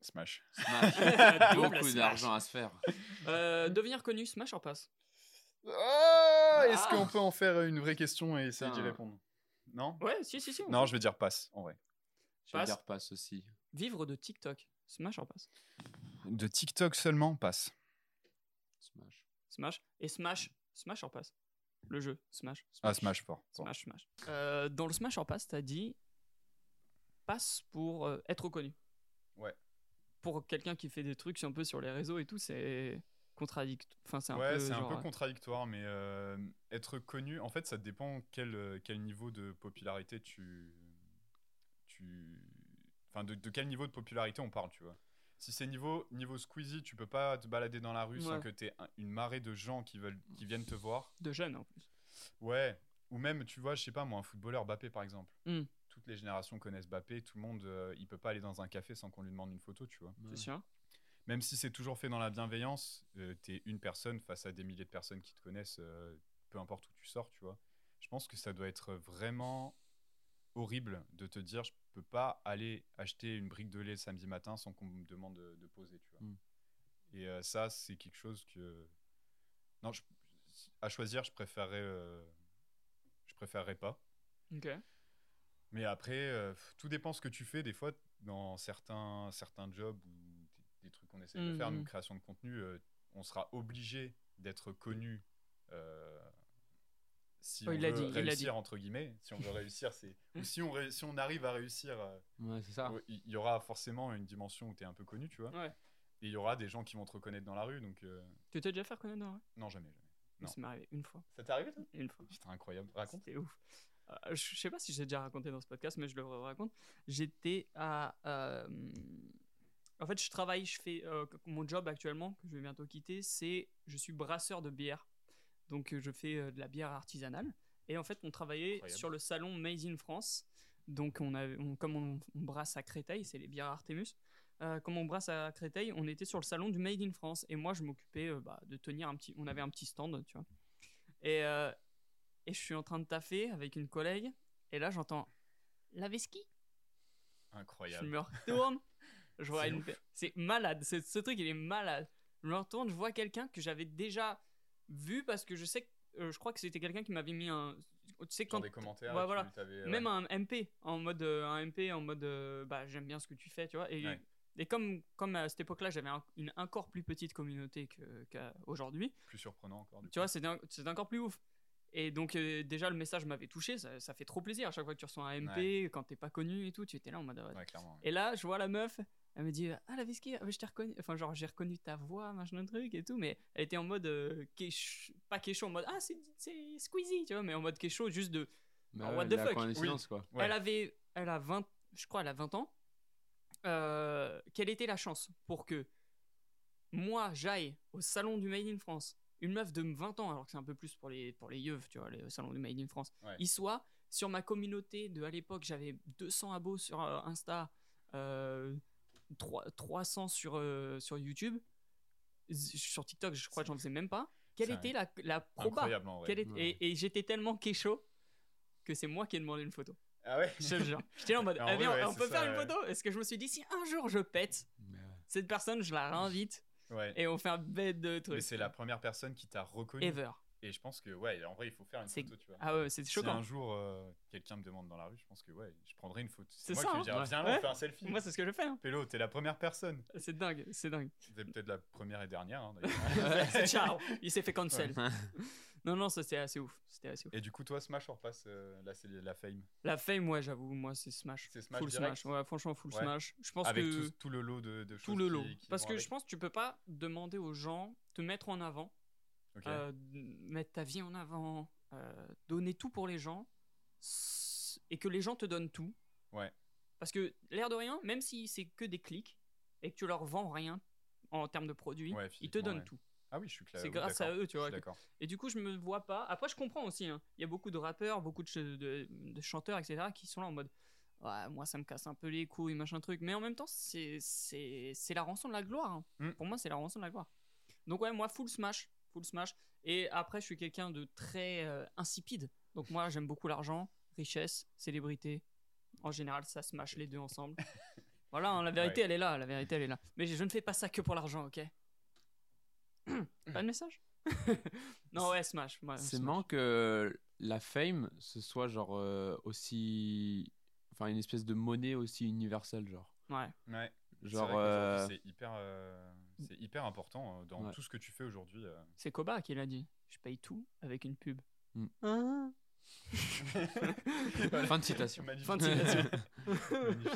Smash. Smash. Double Beaucoup d'argent à se faire. Euh, devenir connu, smash or pass? Oh, Est-ce Ah. qu'on peut en faire une vraie question et essayer d'y répondre? Non? Ouais, si, si, si. on Non, peut. je vais dire passe, en vrai. Je vais Passe. dire passe aussi. Vivre de TikTok, smash or pass? De TikTok seulement, passe. Smash. Smash. Et smash, smash or pass? Le jeu, smash. Ah, Smash fort. fort. Smash, smash. Euh, dans le smash or pass, t'as dit passe pour euh, être reconnu. Ouais. Pour quelqu'un qui fait des trucs un peu sur les réseaux et tout, c'est contradictoire. Enfin, c'est un ouais, peu. c'est un genre, peu euh, contradictoire, mais euh, être connu, en fait, ça dépend quel, quel niveau de popularité tu. tu... Enfin, de, de quel niveau de popularité on parle, tu vois. Si c'est niveau, niveau Squeezie, tu peux pas te balader dans la rue sans que tu aies une marée de gens qui, veulent, qui viennent te voir. de jeunes en plus. Ouais, ou même, tu vois, je sais pas, moi, un footballeur, Bappé par exemple. Hmm. Toutes les générations connaissent Bappé, tout le monde, euh, il peut pas aller dans un café sans qu'on lui demande une photo, tu vois. C'est sûr. Même si c'est toujours fait dans la bienveillance, euh, t'es une personne face à des milliers de personnes qui te connaissent, euh, peu importe où tu sors, tu vois. Je pense que ça doit être vraiment horrible de te dire, je peux pas aller acheter une brique de lait samedi matin sans qu'on me demande de, de poser, tu vois. Mm. Et euh, ça, c'est quelque chose que... Non, je- à choisir, je préférerais... euh, Je préférerais pas. Ok. Mais après, euh, tout dépend ce que tu fais. Des fois, dans certains, certains jobs ou des, des trucs qu'on essaie de faire, Mhm. nous, création de contenu, euh, on sera obligé d'être connu euh, si Oh, on il l'a veut dit, il l'a dit. réussir, entre guillemets. Si on veut réussir, c'est... ou si on, ré- si on arrive à réussir, euh, Ouais, c'est ça. il y, aura forcément une dimension où tu es un peu connu, tu vois. Ouais. Et il y aura des gens qui vont te reconnaître dans la rue, donc... euh, Tu t'es déjà fait reconnaître dans la rue? Non, jamais, jamais. Non. Ça m'est arrivé une fois. Ça t'est arrivé, toi? Une fois. Putain, incroyable. Raconte. C'était ouf. Euh, je sais pas si j'ai déjà raconté dans ce podcast, mais je le raconte. J'étais à. euh, En fait, je travaille, je fais. euh, mon job actuellement, que je vais bientôt quitter, c'est. Je suis brasseur de bière. Donc, euh, je fais de la bière artisanale. Et en fait, on travaillait Incroyable. sur le salon Made in France. Donc, on a, on- comme on, on brasse à Créteil, c'est les bières Artemus. Euh, comme on brasse à Créteil, on était sur le salon du Made in France. Et moi, je m'occupais euh, bah, de tenir un petit. On avait un petit stand, tu vois. Et, euh, et je suis en train de taffer avec une collègue. Et là, j'entends la. Je Incroyable. me retourne. Je vois C'est une. C'est malade. Ce, ce truc, il est malade. Je me retourne, je vois quelqu'un que j'avais déjà vu parce que je sais que. euh, je crois que c'était quelqu'un qui m'avait mis un. Tu sais, quand. des commentaires, Ouais, voilà. euh, Même un MP en mode euh, un MP en mode euh, bah j'aime bien ce que tu fais tu vois et, Ouais. et comme comme à cette époque-là j'avais un- une encore plus petite communauté qu'aujourd'hui plus surprenant encore. Tu vois c'était un- c'était encore plus ouf et donc euh, déjà le message m'avait touché ça, ça fait trop plaisir à chaque fois que tu reçois un MP quand t'es pas connu et tout tu étais là en mode ouais. Ouais, et là je vois la meuf elle me dit ah la Vesky ah, je t'ai reconnu enfin genre j'ai reconnu ta voix machin truc et tout mais elle était en mode euh, kéch- pas kécho en mode ah c'est c'est Squeezie tu vois mais en mode kécho juste de Mais Ah, ouais, what the fuck quoi. Ouais. elle avait, elle a 20, je crois, elle a 20 ans. Euh, quelle était la chance pour que moi j'aille au salon du Made in France, une meuf de 20 ans, alors que c'est un peu plus pour les pour les yeux, tu vois, le salon du Made in France, Ouais. il soit sur ma communauté de à l'époque j'avais 200 abos sur euh, Insta, euh, 3 300 sur euh, sur YouTube, sur TikTok je crois que j'en faisais même pas. Quelle était la la proba. Quelle est- Ouais. et, et j'étais tellement kécho que c'est moi qui ai demandé une photo. Ah ouais? Je jure. J'étais là en mode, En ah, vrai, viens, ouais, on peut ça, faire une photo? Est-ce que je me suis dit, si un jour je pète, Mais cette personne, je la réinvite Ouais. et on fait un bête de Mais trucs. c'est la première personne qui t'a reconnu. Ever. Et je pense que, ouais, en vrai, il faut faire une photo, tu vois. Ah ouais, c'est Si choquant. un jour euh, quelqu'un me demande dans la rue, je pense que, ouais, je prendrai une photo. C'est moi ça, qui hein. dirais, Ouais. viens, Ouais. on fait un selfie. Moi, c'est ce que je fais. hein. Pélo, t'es la première personne. C'est dingue, c'est dingue. C'est peut-être la première et dernière, hein, c'est ciao. Il s'est fait cancel. Non, non, ça c'était assez ouf. C'était assez ouf. Et du coup, toi, Smash, on repasse. euh, là, c'est la fame. La fame, moi, j'avoue, moi, c'est Smash. C'est Smash full direct Smash. Ouais, franchement, full Ouais. Smash. Je pense Avec que tout, tout le lot de, de choses. tout le lot. qui- qui Parce que avec. je pense que tu peux pas demander aux gens te mettre en avant Ok. euh, mettre ta vie en avant, euh, donner tout pour les gens, et que les gens te donnent tout. Ouais. Parce que l'air de rien, même si c'est que des clics, et que tu leur vends rien en termes de produits, Ouais, ils te donnent ouais. tout. Ah oui, je suis clair. C'est oui, grâce à eux, tu vois. Et du coup, je me vois pas. Après, je comprends aussi. hein. Il y a beaucoup de rappeurs, beaucoup de, ch- de- de chanteurs, etc., qui sont là en mode Ouais, moi, ça me casse un peu les couilles, machin truc. Mais en même temps, c'est la rançon de la gloire. hein. Mm. Pour moi, c'est la rançon de la gloire. Donc, ouais, moi, full smash. Full smash. Et après, je suis quelqu'un de très euh, insipide. Donc, moi, j'aime beaucoup l'argent, richesse, célébrité. En général, ça smash les deux ensemble. voilà, hein, la vérité, Ouais. elle est là. La vérité, elle est là. Mais je ne fais pas ça que pour l'argent, ok? Pas de message Non, ouais, smash. ouais, C'est smash. marrant que la fame, ce soit genre euh, aussi. Enfin, une espèce de monnaie aussi universelle, genre. Ouais. Ouais. C'est Genre. qu'aujourd'hui, euh, c'est hyper, euh, c'est hyper important euh, dans Ouais. tout ce que tu fais aujourd'hui. euh. C'est Koba qui l'a dit. Je paye tout avec une pub. Hmm. Ah. fin de citation. Magnifique. Fin de citation. Magnifique.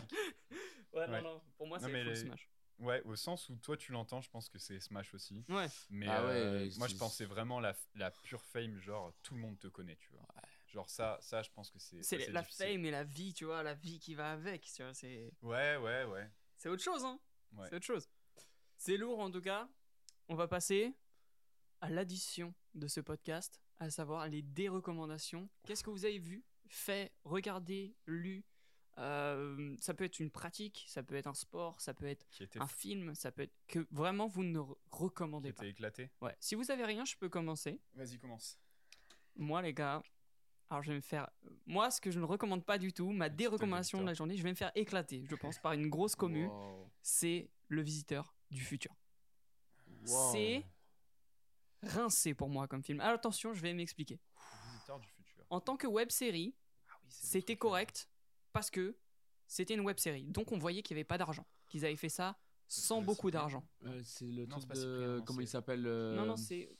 Ouais, Ouais. non, non. Pour moi, Non, c'est mais full les- smash. Ouais, au sens où toi tu l'entends, je pense que c'est Smash aussi. Ouais. Mais Ah ouais, euh, moi je c'est- pensais vraiment la, la pure fame, genre tout le monde te connaît, tu vois. Genre ça, ça je pense que c'est. C'est la difficile. fame et la vie, tu vois, la vie qui va avec. tu vois, C'est Ouais, ouais, ouais. c'est autre chose, hein. Ouais. C'est autre chose. C'est lourd en tout cas. On va passer à l'addition de ce podcast, à savoir les dérecommandations. Qu'est-ce que vous avez vu, fait, regardé, lu Euh, Ça peut être une pratique, ça peut être un sport, ça peut être était, un film, ça peut être que vraiment vous ne re- qui recommandez pas. était éclaté. Ouais. Si vous avez rien, je peux commencer. Vas-y, commence. Moi, les gars, alors je vais me faire. Moi, ce que je ne recommande pas du tout, ma dérecommandation de la journée, je vais me faire éclater, je pense, par une grosse commu. Wow. C'est le visiteur du futur. Wow. C'est rincé pour moi comme film. Alors, attention, je vais m'expliquer. Visiteur du futur. En tant que web série, Ah oui, c'était euh, correct parce que c'était une web série. Donc, on voyait qu'il n'y avait pas d'argent. Qu'ils avaient fait ça sans beaucoup d'argent. Euh, c'est le Non, truc de. Cyprien, non, comment il s'appelle euh, Non, non, c'est.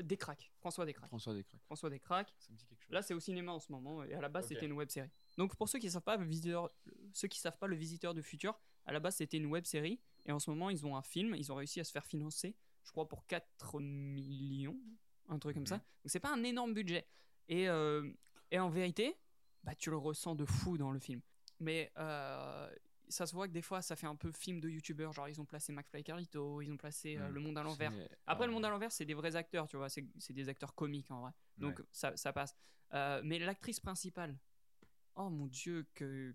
Descraques. François Descraques. François Descraques. François Descraques. Ça me dit quelque chose. Là, c'est au cinéma en ce moment, et à la base, c'était une web série. Donc, pour ceux qui savent pas, le visiteur, ceux qui savent pas, le visiteur du futur, à la base, c'était une web série, et en ce moment, ils ont un film. Ils ont réussi à se faire financer, je crois, pour 4 millions, un truc comme ça. Mhm. Donc, c'est pas un énorme budget. Et, euh, et en vérité, bah, tu le ressens de fou dans le film. Mais euh, ça se voit que des fois, ça fait un peu film de youtubeur. Genre, ils ont placé McFly Carlito, ils ont placé euh, Mhm. Le Monde à l'envers. C'est- Après, ah, le monde à l'envers, c'est des vrais acteurs, tu vois. C'est c'est des acteurs comiques en vrai. Donc, Ouais. ça, ça passe. Euh, mais l'actrice principale, oh mon dieu, que.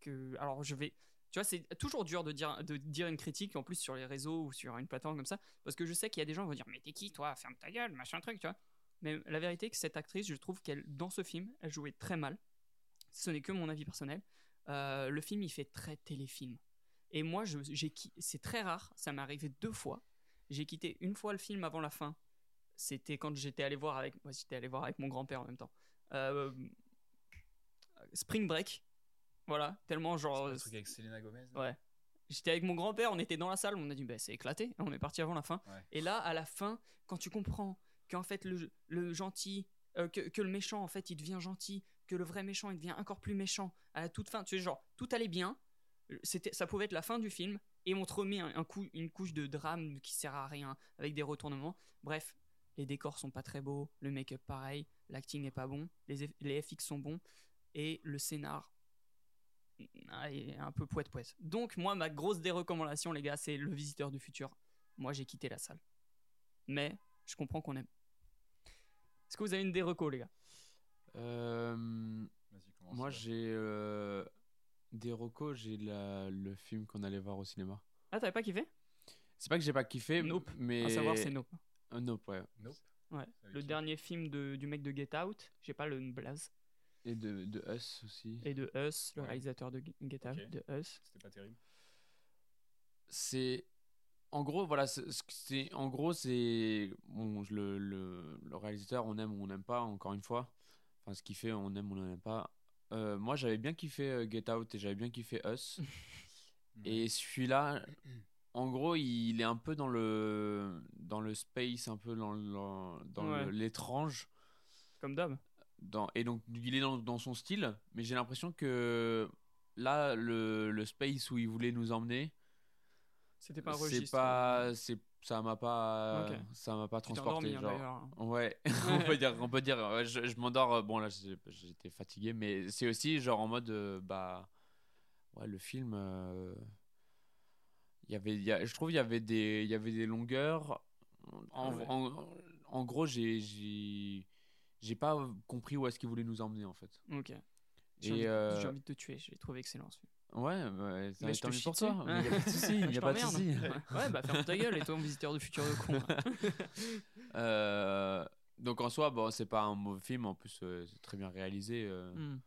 que... Alors, je vais. Tu vois, c'est toujours dur de dire, de dire une critique, en plus sur les réseaux ou sur une plateforme comme ça, parce que je sais qu'il y a des gens qui vont dire Mais t'es qui, toi? Ferme ta gueule, machin truc, tu vois. Mais la vérité, que cette actrice, je trouve qu'elle, dans ce film, elle jouait très mal. Ce n'est que mon avis personnel. Euh, le film, il fait très téléfilm. Et moi, j'ai c'est très rare, ça m'est arrivé deux fois. J'ai quitté une fois le film avant la fin. C'était quand j'étais allé voir avec, moi, j'étais allé voir avec mon grand-père en même temps. Euh, Spring Break, voilà, tellement genre, le truc avec Selena Gomez. ouais. J'étais avec mon grand-père, on était dans la salle, on a dit bah, c'est éclaté, on est parti avant la fin. Ouais. Et là, à la fin, quand tu comprends qu'en fait le, le gentil, euh, que, que le méchant en fait il devient gentil, que le vrai méchant il devient encore plus méchant à la toute fin, tu sais genre tout allait bien, Euh, c'était, ça pouvait être la fin du film et on te remet un, coup, une couche de drame qui sert à rien avec des retournements. Bref, les décors sont pas très beaux, le make-up pareil, l'acting n'est pas bon, les, les FX sont bons et le scénar ah, il est un peu poète poète. Donc moi ma grosse dérecommandation les gars c'est le visiteur du futur. Moi j'ai quitté la salle. Mais je comprends qu'on aime. Est-ce que vous avez une déreco les gars? Euh, moi, j'ai euh, des recos, j'ai la- le film qu'on allait voir au cinéma. Ah t'avais pas kiffé? C'est pas que j'ai pas kiffé, Nope. mais. À savoir c'est Nope. Euh, Nope, ouais. Nope. Ouais. Le qui dernier film de- du mec de Get Out, j'ai pas le blaze. Et de, de Us aussi. Et de Us, le Ouais. réalisateur de Get Out, de Us. C'était pas terrible. c'est en gros voilà c'est c'est- en gros c'est bon, le, le réalisateur on aime ou on n'aime pas encore une fois enfin ce qu'il fait on aime ou on n'aime pas Euh, moi j'avais bien kiffé euh, Get Out et j'avais bien kiffé Us et celui-là en gros il est un peu dans le dans le space un peu dans le- dans Ouais. l'étrange Comme d'hab. dans, et donc il est dans, dans son style mais j'ai l'impression que là le, le space où il voulait nous emmener C'était pas un c'est registre. pas c'est ça m'a pas Ok. ça m'a pas Tu transporté hein, genre ouais on peut dire on peut dire je, je m'endors euh, bon là j'étais fatigué mais c'est aussi genre en mode euh, bah ouais le film euh, Il y avait, y a- je trouve il y avait des, il y avait des longueurs. En, Ouais. en, en gros, j'ai, j'ai, pas compris où est-ce qu'il voulait nous emmener en fait. Ok. J'ai envie, euh, de te tuer, je l'ai trouvé excellent. Ouais, ouais, ça Mais je te pour toi. mais Il y a pas de souci, il y Je a pas de t'emmerde. souci. Ouais, bah ferme ta gueule et toi, mon visiteur de futur de con. Euh, donc en soi, bon, c'est pas un mauvais film. En plus, euh, c'est très bien réalisé. euh, Hmm.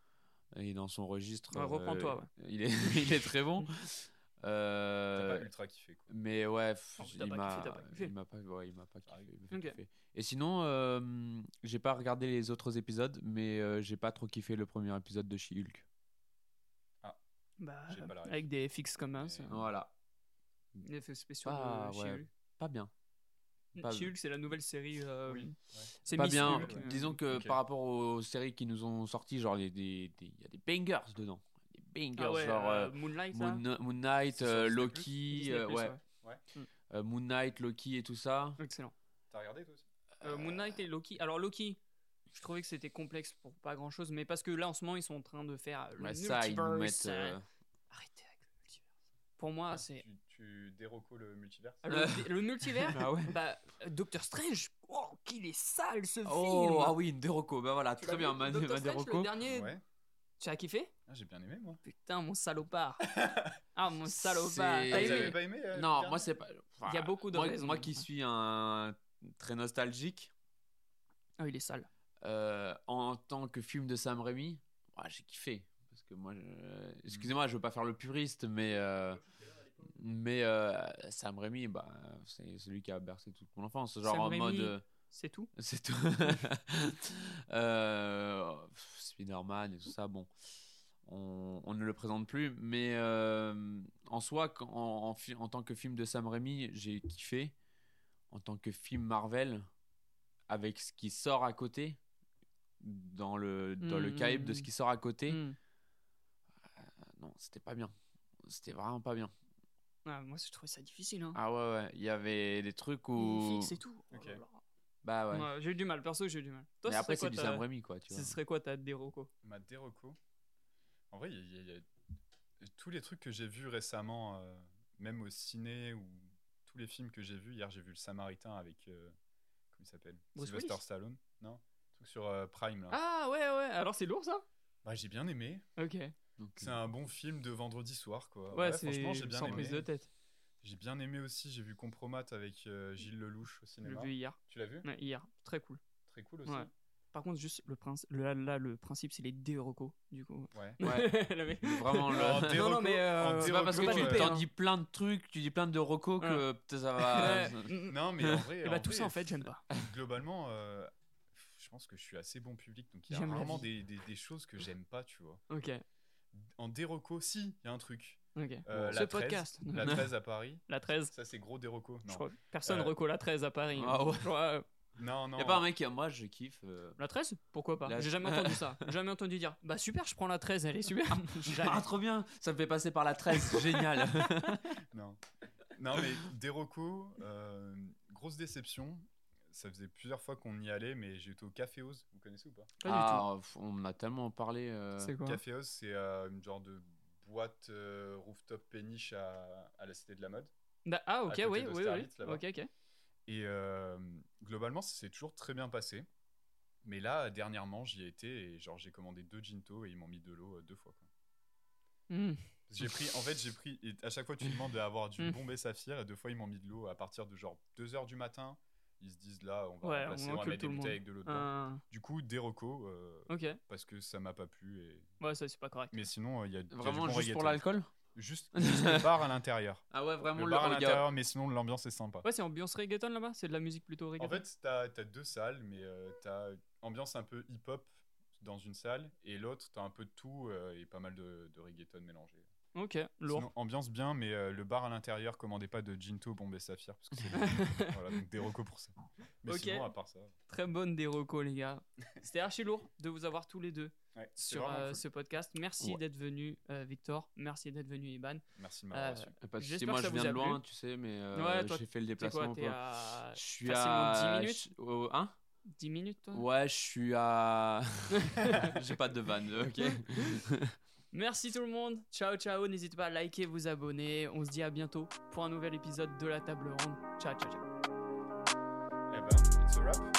Et dans son registre. Ouais, reprends-toi, euh, Il est, il est très bon. T'as Euh, pas ultra kiffé quoi. mais ouais, Oh, t'as il pas m'a, kiffé, t'as pas kiffé. il m'a pas, ouais, il m'a pas kiffé. il. Et sinon, euh, j'ai pas regardé les autres épisodes, mais euh, j'ai pas trop kiffé le premier épisode de She-Hulk. Bah, avec des FX comme ça, Mais- Voilà, des effets spéciaux Pas- de ouais, pas bien. pas- She-Hulk, c'est la nouvelle série. euh, Oui, ouais. C'est pas bien. Hulk, euh, Disons que par rapport aux séries qui nous ont sorties, genre il y a des, des- il y a des bangers dedans. Des bangers, Ah ouais, genre euh, Moonlight. Moon, Moon Knight, euh, Loki, Disney+, euh, ouais, ouais. euh, Moon Knight, Loki et tout ça. Excellent. T'as regardé toi aussi? Euh, Moon Knight et Loki. Alors Loki, je trouvais que c'était complexe pour pas grand chose, mais parce que là en ce moment ils sont en train de faire le Ouais, ça, ils nous multiverse, mettent. euh, Arrêtez avec le multiverse. Pour moi, Ah, c'est Tu, tu déroco le multivers Ah, le, le multivers. Ah ouais. Bah, Doctor Strange. Oh, qu'il est sale ce Oh, film. ah oui, une Deroco. Bah voilà, Tu très bien, vu, Man, Doctor Strange, le dernier. Ouais. Tu as kiffé? Ah, j'ai bien aimé moi. Putain, mon salopard. ah, mon salopard. T'as aimé avez pas aimé euh, Non, moi c'est pas. enfin, Il y a beaucoup de moi, raisons. Moi qui suis un très nostalgique, Ah, il est sale. Euh, en tant que film de Sam Raimi, j'ai kiffé. Parce que moi, je- excusez-moi, je veux pas faire le puriste, mais euh, mais euh, Sam Raimi, bah, c'est celui qui a bercé toute mon enfance. Genre Sam en Raimi. mode. C'est tout. C'est tout. Spider-Man et tout ça, bon. On, on ne le présente plus, mais en soi, en, en, en tant que film de Sam Raimi, j'ai kiffé. En tant que film Marvel, avec ce qui sort à côté, dans le, dans le calibre de ce qui sort à côté, Hmm. euh, non, c'était pas bien. C'était vraiment pas bien. Ah, moi, je trouvais ça difficile. Hein. Ah ouais, ouais, il y avait des trucs où. Fixe et tout. Oh. Bah ouais. Ouais, j'ai eu du mal. Perso, j'ai eu du mal. Toi, Mais ce après, c'est quoi du Sam Raimi, quoi, tu vois. Ce serait quoi ta déroco Ma déroco. En vrai, il y, a- il y a tous les trucs que j'ai vus récemment, euh, même au ciné ou tous les films que j'ai vus. Hier, j'ai vu Le Samaritain avec. euh, comment il s'appelle? Sylvester Stallone Non? Truc sur euh, Prime là. Ah, ouais, ouais. Alors, c'est lourd ça? Bah, j'ai bien aimé. Ok. C'est un bon film de vendredi soir quoi. Ouais, c'est franchement, j'ai bien sans aimé. prise de tête. J'ai bien aimé aussi. J'ai vu Compromat avec euh, Gilles Lelouch au Je cinéma. l'ai vu hier. Tu l'as vu? Ouais, hier. Très cool. Très cool aussi. Ouais. Par contre, juste le, principe là, là, le principe, c'est les déroco, du coup. Ouais. Ouais. Vraiment le. Non, déroco- mais, euh, C'est pas parce que tu t'en hein. dis plein de trucs, tu dis plein de recos que ça va. Non, mais en vrai. Et bah, tout vrai, ça, en fait, j'aime pas. globalement, euh, je pense que je suis assez bon public, donc il y a vraiment des, des- des choses que j'aime pas, tu vois. Ok. En déroco, si, il y a un truc. Ok. Euh, Ce la 13, podcast. La 13 à Paris, La 13. ça c'est gros déroco. Je Non, crois que personne Euh, reco la 13 à Paris. Ah ouais. Je crois, euh, non, non. Y a pas un mec qui a moi je kiffe. euh, La 13 Pourquoi pas La- J'ai jamais entendu ça. Jamais entendu dire Bah super, je prends la 13, elle est super. Jamais. Ah trop bien, ça me fait passer par la 13, génial. Non. non, mais déroco, euh, grosse déception. Ça faisait plusieurs fois qu'on y allait, mais j'ai été au Café Oz. Vous connaissez ou pas? Pas du ah, on a tellement parlé. euh, tout. C'est quoi? Café Oz, c'est euh, une genre de boîte euh, rooftop péniche à, à la Cité de la Mode. Da- Ah ok, oui, oui, oui. Ok, ok. Et euh, globalement, ça s'est toujours très bien passé. Mais là, dernièrement, j'y ai été et genre j'ai commandé deux ginto et ils m'ont mis de l'eau euh, deux fois. Quoi. Hmm. J'ai pris, en fait, j'ai pris. et à chaque fois, tu demandes d'avoir du Mm. bombé saphir et deux fois, ils m'ont mis de l'eau à partir de genre 2 heures du matin. Ils se disent là, on va Ouais, remplacer, on on, va mettre des bouteilles avec de l'eau dedans. Euh, Du coup, des recos euh, parce que ça m'a pas plu. Et... Ouais, ça c'est pas correct. Mais sinon, euh, il y a, il y a Vraiment du bon juste pour reggaeton. l'alcool Juste, juste le bar à l'intérieur. Ah ouais, vraiment Le le, bar à l'intérieur, mais sinon l'ambiance est sympa. Ouais, c'est ambiance reggaeton là-bas? C'est de la musique plutôt En reggaeton? fait, t'as as deux salles, mais euh, t'as ambiance un peu hip-hop dans une salle, et l'autre, t'as un peu de tout euh, et pas mal de, de reggaeton mélangé. Ok, lourd. Sinon, ambiance bien, mais euh, le bar à l'intérieur, commandez pas de Ginto, Bombay Saphir, parce que c'est voilà, donc des recos pour ça. Mais Ok. sinon, à part ça, Très bonne des recos, les gars. C'était archi lourd de vous avoir tous les deux ouais, sur euh, cool. ce podcast. Merci Ouais. d'être venu, euh, Victor. Merci d'être venu, Iban. Merci de m'avoir Euh. Pas de moi je viens de loin, plu. tu sais, mais euh, Ouais, j'ai fait le déplacement. quoi à Je suis à. 10 minutes je- Hein? 10 minutes, toi? Ouais, je suis à. j'ai pas de vanne, ok Merci tout le monde. Ciao, ciao. N'hésitez pas à liker, vous abonner. On se dit à bientôt pour un nouvel épisode de la table ronde. Ciao, ciao, ciao. Eh ben.